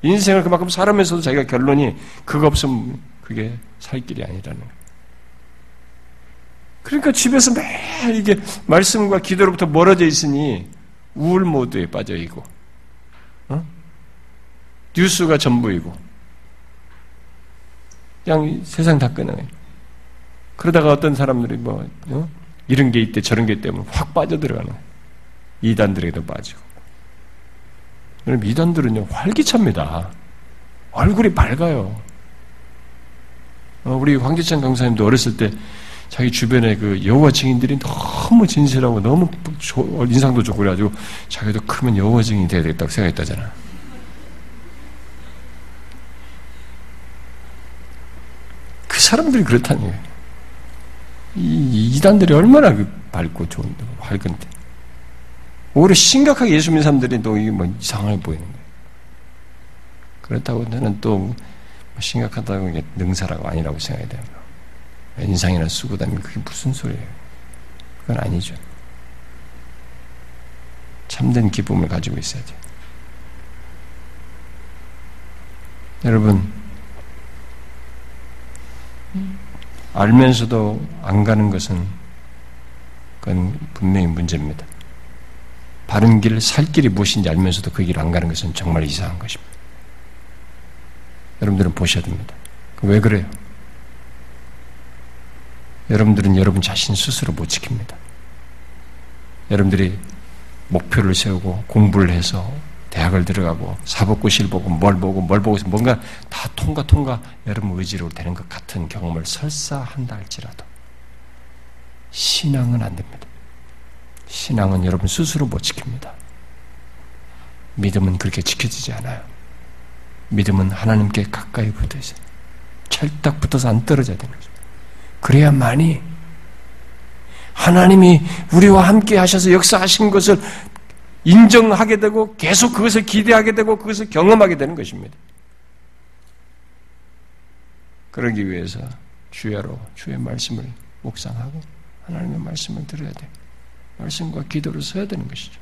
인생을 그만큼 살아면서도 자기가 결론이 그거 없으면 그게 살 길이 아니라는 거예요. 그러니까 집에서 매일 이게 말씀과 기도로부터 멀어져 있으니 우울 모드에 빠져 있고, 어? 뉴스가 전부이고, 그냥 세상 다 끊어요. 그러다가 어떤 사람들이 뭐, 어? 이런 게 있대 저런 게 있대 확 빠져들어가는 이단들에도 빠지고 그럼 이단들은요 활기찹니다. 얼굴이 밝아요. 어, 우리 황재찬 강사님도 어렸을 때 자기 주변에 그 여호와 증인들이 너무 진실하고 너무 인상도 좋고 그래가지고 자기도 크면 여호와 증인이 돼야 되겠다고 생각했다잖아. 그 사람들이 그렇다는. 이 이단들이 얼마나 그 밝고 좋은데, 밝은데. 오히려 심각하게 예수 믿는 사람들이 또 이게 뭐 이상하게 보이는 거예요. 그렇다고 저는 또뭐 심각하다고 능사라고 아니라고 생각이 돼요. 인상이나 쓰고 다니면 그게 무슨 소리예요? 그건 아니죠. 참된 기쁨을 가지고 있어야죠. 여러분, 알면서도 안 가는 것은 그건 분명히 문제입니다. 바른 길, 살 길이 무엇인지 알면서도 그 길 안 가는 것은 정말 이상한 것입니다. 여러분들은 보셔야 됩니다. 왜 그래요? 여러분들은 여러분 자신 스스로 못 지킵니다. 여러분들이 목표를 세우고 공부를 해서 대학을 들어가고 사법고시를 보고 뭘 보고 뭘 보고 해서 뭔가 다 통과 통과 여러분 의지로 되는 것 같은 경험을 설사 한다 할지라도 신앙은 안 됩니다. 신앙은 여러분 스스로 못 지킵니다. 믿음은 그렇게 지켜지지 않아요. 믿음은 하나님께 가까이 붙어 있어요. 찰딱 붙어서 안 떨어져야 되는 거죠. 그래야만이 하나님이 우리와 함께 하셔서 역사하신 것을 인정하게 되고 계속 그것을 기대하게 되고 그것을 경험하게 되는 것입니다. 그러기 위해서 주야로 주의 말씀을 묵상하고 하나님의 말씀을 들어야 돼요. 말씀과 기도를 써야 되는 것이죠.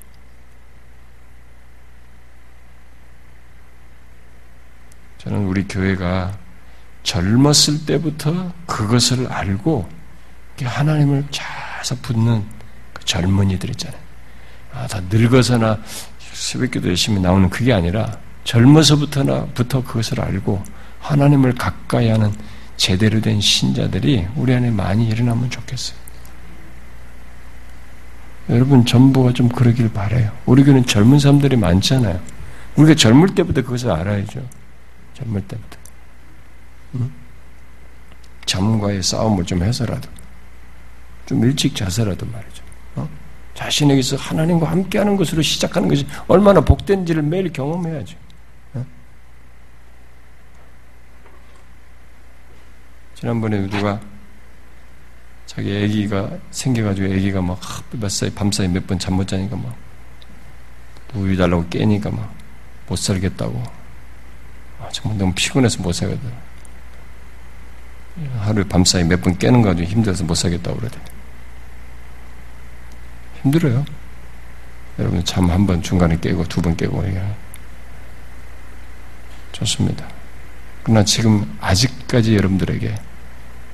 저는 우리 교회가 젊었을 때부터 그것을 알고 하나님을 자서 붙는 그 젊은이들 있잖아요. 아, 다 늙어서나 새벽기도 열심히 나오는 그게 아니라 젊어서부터나 부터 그것을 알고 하나님을 가까이 하는 제대로 된 신자들이 우리 안에 많이 일어나면 좋겠어요. 여러분 전부가 좀 그러길 바래요. 우리 교는 젊은 사람들이 많잖아요. 우리가 젊을 때부터 그것을 알아야죠. 젊을 때부터. 응? 잠과의 싸움을 좀 해서라도 좀 일찍 자서라도 말이죠. 어? 자신에게서 하나님과 함께하는 것으로 시작하는 것이 얼마나 복된지를 매일 경험해야죠. 어? 지난번에 누가 자기 아기가 생겨가지고 아기가 막몇 살, 밤사이 몇 번 잠 못 자니까 막 우유 달라고 깨니까 막 못 살겠다고 아, 정말 너무 피곤해서 못 살겠다. 하루에 밤사이 몇 번 깨는 거 가지고 힘들어서 못 살겠다고 그러대. 힘들어요. 여러분 잠 한 번 중간에 깨고 두 번 깨고 이게 좋습니다. 그러나 지금 아직까지 여러분들에게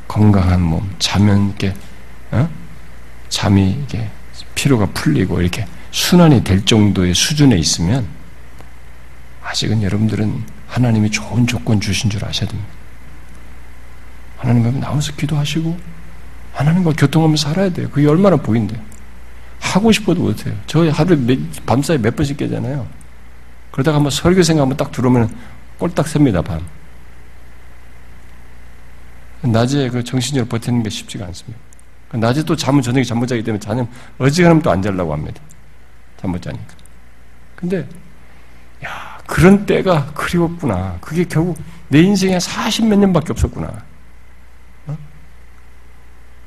건강한 몸, 자면 이렇게 어? 잠이 이게 피로가 풀리고 이렇게 순환이 될 정도의 수준에 있으면 아직은 여러분들은 하나님이 좋은 조건 주신 줄 아셔야 됩니다. 하나님과 나와서 기도하시고 하나님과 교통하면서 살아야 돼요. 그게 얼마나 보인대요. 하고 싶어도 못해요. 저 하루에 밤사이 몇 번씩 깨잖아요. 그러다가 한번 설교 생각하면 딱 들어오면 꼴딱 셉니다, 밤. 낮에 그 정신적으로 버티는 게 쉽지가 않습니다. 낮에 또 잠은 저녁에 잠 못 자기 때문에 자녀 어지간하면 또 안 자려고 합니다. 잠 못 자니까. 근데 야 그런 때가 그리웠구나. 그게 결국 내 인생에 40 몇 년밖에 없었구나.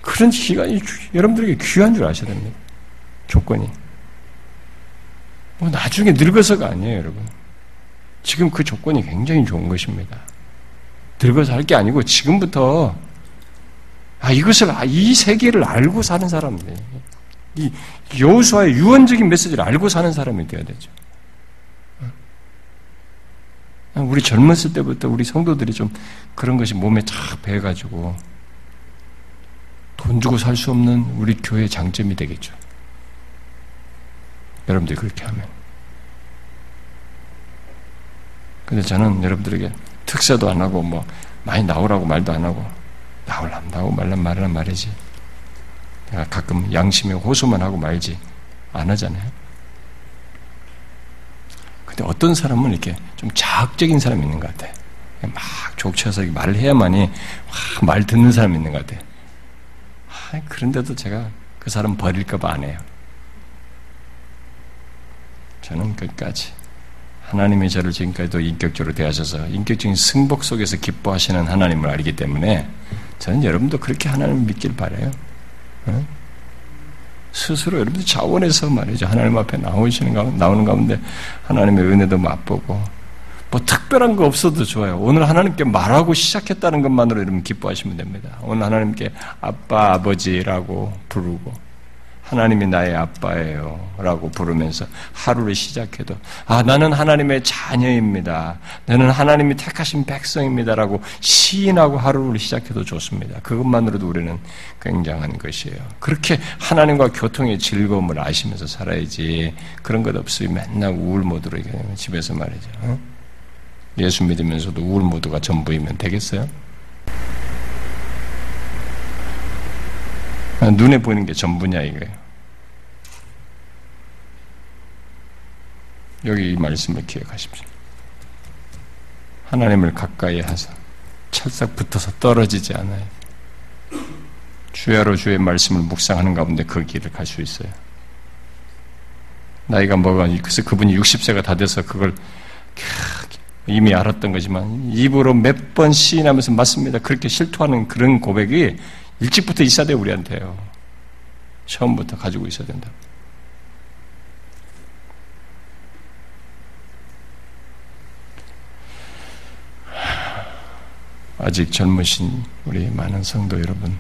어? 그런 시간이 여러분들에게 귀한 줄 아셔야 됩니다. 조건이. 뭐 나중에 늙어서가 아니에요, 여러분. 지금 그 조건이 굉장히 좋은 것입니다. 늙어서 할 게 아니고 지금부터 아, 이것을 아, 이 세계를 알고 사는 사람들, 이 여호수아의 유언적인 메시지를 알고 사는 사람이 되어야 되죠. 어? 우리 젊었을 때부터 우리 성도들이 좀 그런 것이 몸에 쫙 배가지고 돈 주고 살 수 없는 우리 교회의 장점이 되겠죠. 여러분들이 그렇게 하면. 근데 저는 여러분들에게 특사도 안 하고 뭐 많이 나오라고 말도 안 하고 나올람 나오고 말란 말란 말이지. 가끔 양심에 호소만 하고 말지 안 하잖아요. 근데 어떤 사람은 이렇게 좀 자학적인 사람이 있는 것 같아. 막 족쳐서 말을 해야만이 말 듣는 사람이 있는 것 같아. 그런데도 제가 그 사람 버릴까봐 안 해요. 저는 끝까지 하나님이 저를 지금까지도 인격적으로 대하셔서 인격적인 승복 속에서 기뻐하시는 하나님을 알기 때문에 저는 여러분도 그렇게 하나님을 믿길 바래요. 어? 스스로 여러분들 자원해서 말이죠. 하나님 앞에 나오시는 가운데, 나오는 가운데 하나님의 은혜도 맛보고 뭐 특별한 거 없어도 좋아요. 오늘 하나님께 말하고 시작했다는 것만으로 여러분 기뻐하시면 됩니다. 오늘 하나님께 아빠, 아버지라고 부르고 하나님이 나의 아빠예요. 라고 부르면서 하루를 시작해도, 아, 나는 하나님의 자녀입니다. 나는 하나님이 택하신 백성입니다. 라고 시인하고 하루를 시작해도 좋습니다. 그것만으로도 우리는 굉장한 것이에요. 그렇게 하나님과 교통의 즐거움을 아시면서 살아야지 그런 것 없으면 맨날 우울 모드로 집에서 말이죠. 어? 예수 믿으면서도 우울 모드가 전부이면 되겠어요? 눈에 보이는 게 전부냐 이거예요. 여기 이 말씀을 기억하십시오. 하나님을 가까이 하사 찰싹 붙어서 떨어지지 않아요. 주야로 주의 말씀을 묵상하는 가운데 그 길을 갈 수 있어요. 나이가 뭐가 그래서 그분이 60세가 다 돼서 그걸 이미 알았던 거지만 입으로 몇 번 시인하면서 맞습니다. 그렇게 실토하는 그런 고백이 일찍부터 있어야 돼요 우리한테요. 처음부터 가지고 있어야 된다. 아직 젊으신 우리 많은 성도 여러분,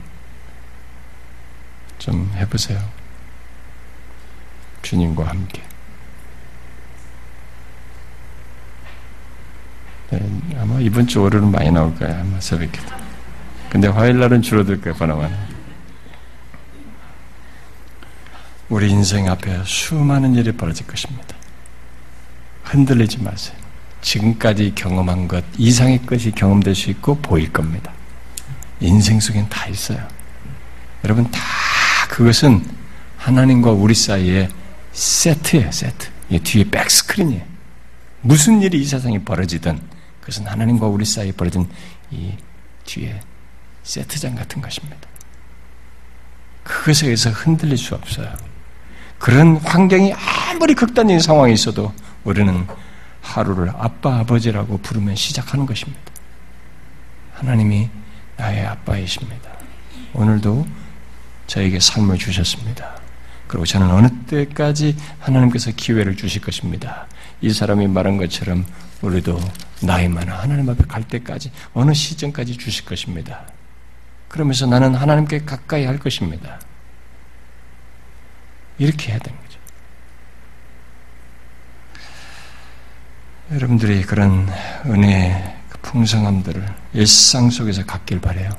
좀 해보세요. 주님과 함께. 아마 이번 주 월요일은 많이 나올 거예요. 아마 새벽에. 근데 화요일 날은 줄어들 거예요, 번호만. 우리 인생 앞에 수많은 일이 벌어질 것입니다. 흔들리지 마세요. 지금까지 경험한 것 이상의 것이 경험될 수 있고 보일 겁니다. 인생 속엔 다 있어요. 여러분 다 그것은 하나님과 우리 사이에 세트예요, 세트. 이 뒤에 백스크린이에요. 무슨 일이 이 세상에 벌어지든 그것은 하나님과 우리 사이에 벌어진 이 뒤에 세트장 같은 것입니다. 그것에 의해서 흔들릴 수 없어요. 그런 환경이 아무리 극단적인 상황이 있어도 우리는 하루를 아빠 아버지라고 부르면 시작하는 것입니다. 하나님이 나의 아빠이십니다. 오늘도 저에게 삶을 주셨습니다. 그리고 저는 어느 때까지 하나님께서 기회를 주실 것입니다. 이 사람이 말한 것처럼 우리도 나이 많아 하나님 앞에 갈 때까지 어느 시점까지 주실 것입니다. 그러면서 나는 하나님께 가까이 할 것입니다. 이렇게 해야 됩니다. 여러분들이 그런 은혜의 그 풍성함들을 일상 속에서 갖길 바래요.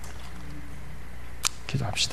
기도합시다.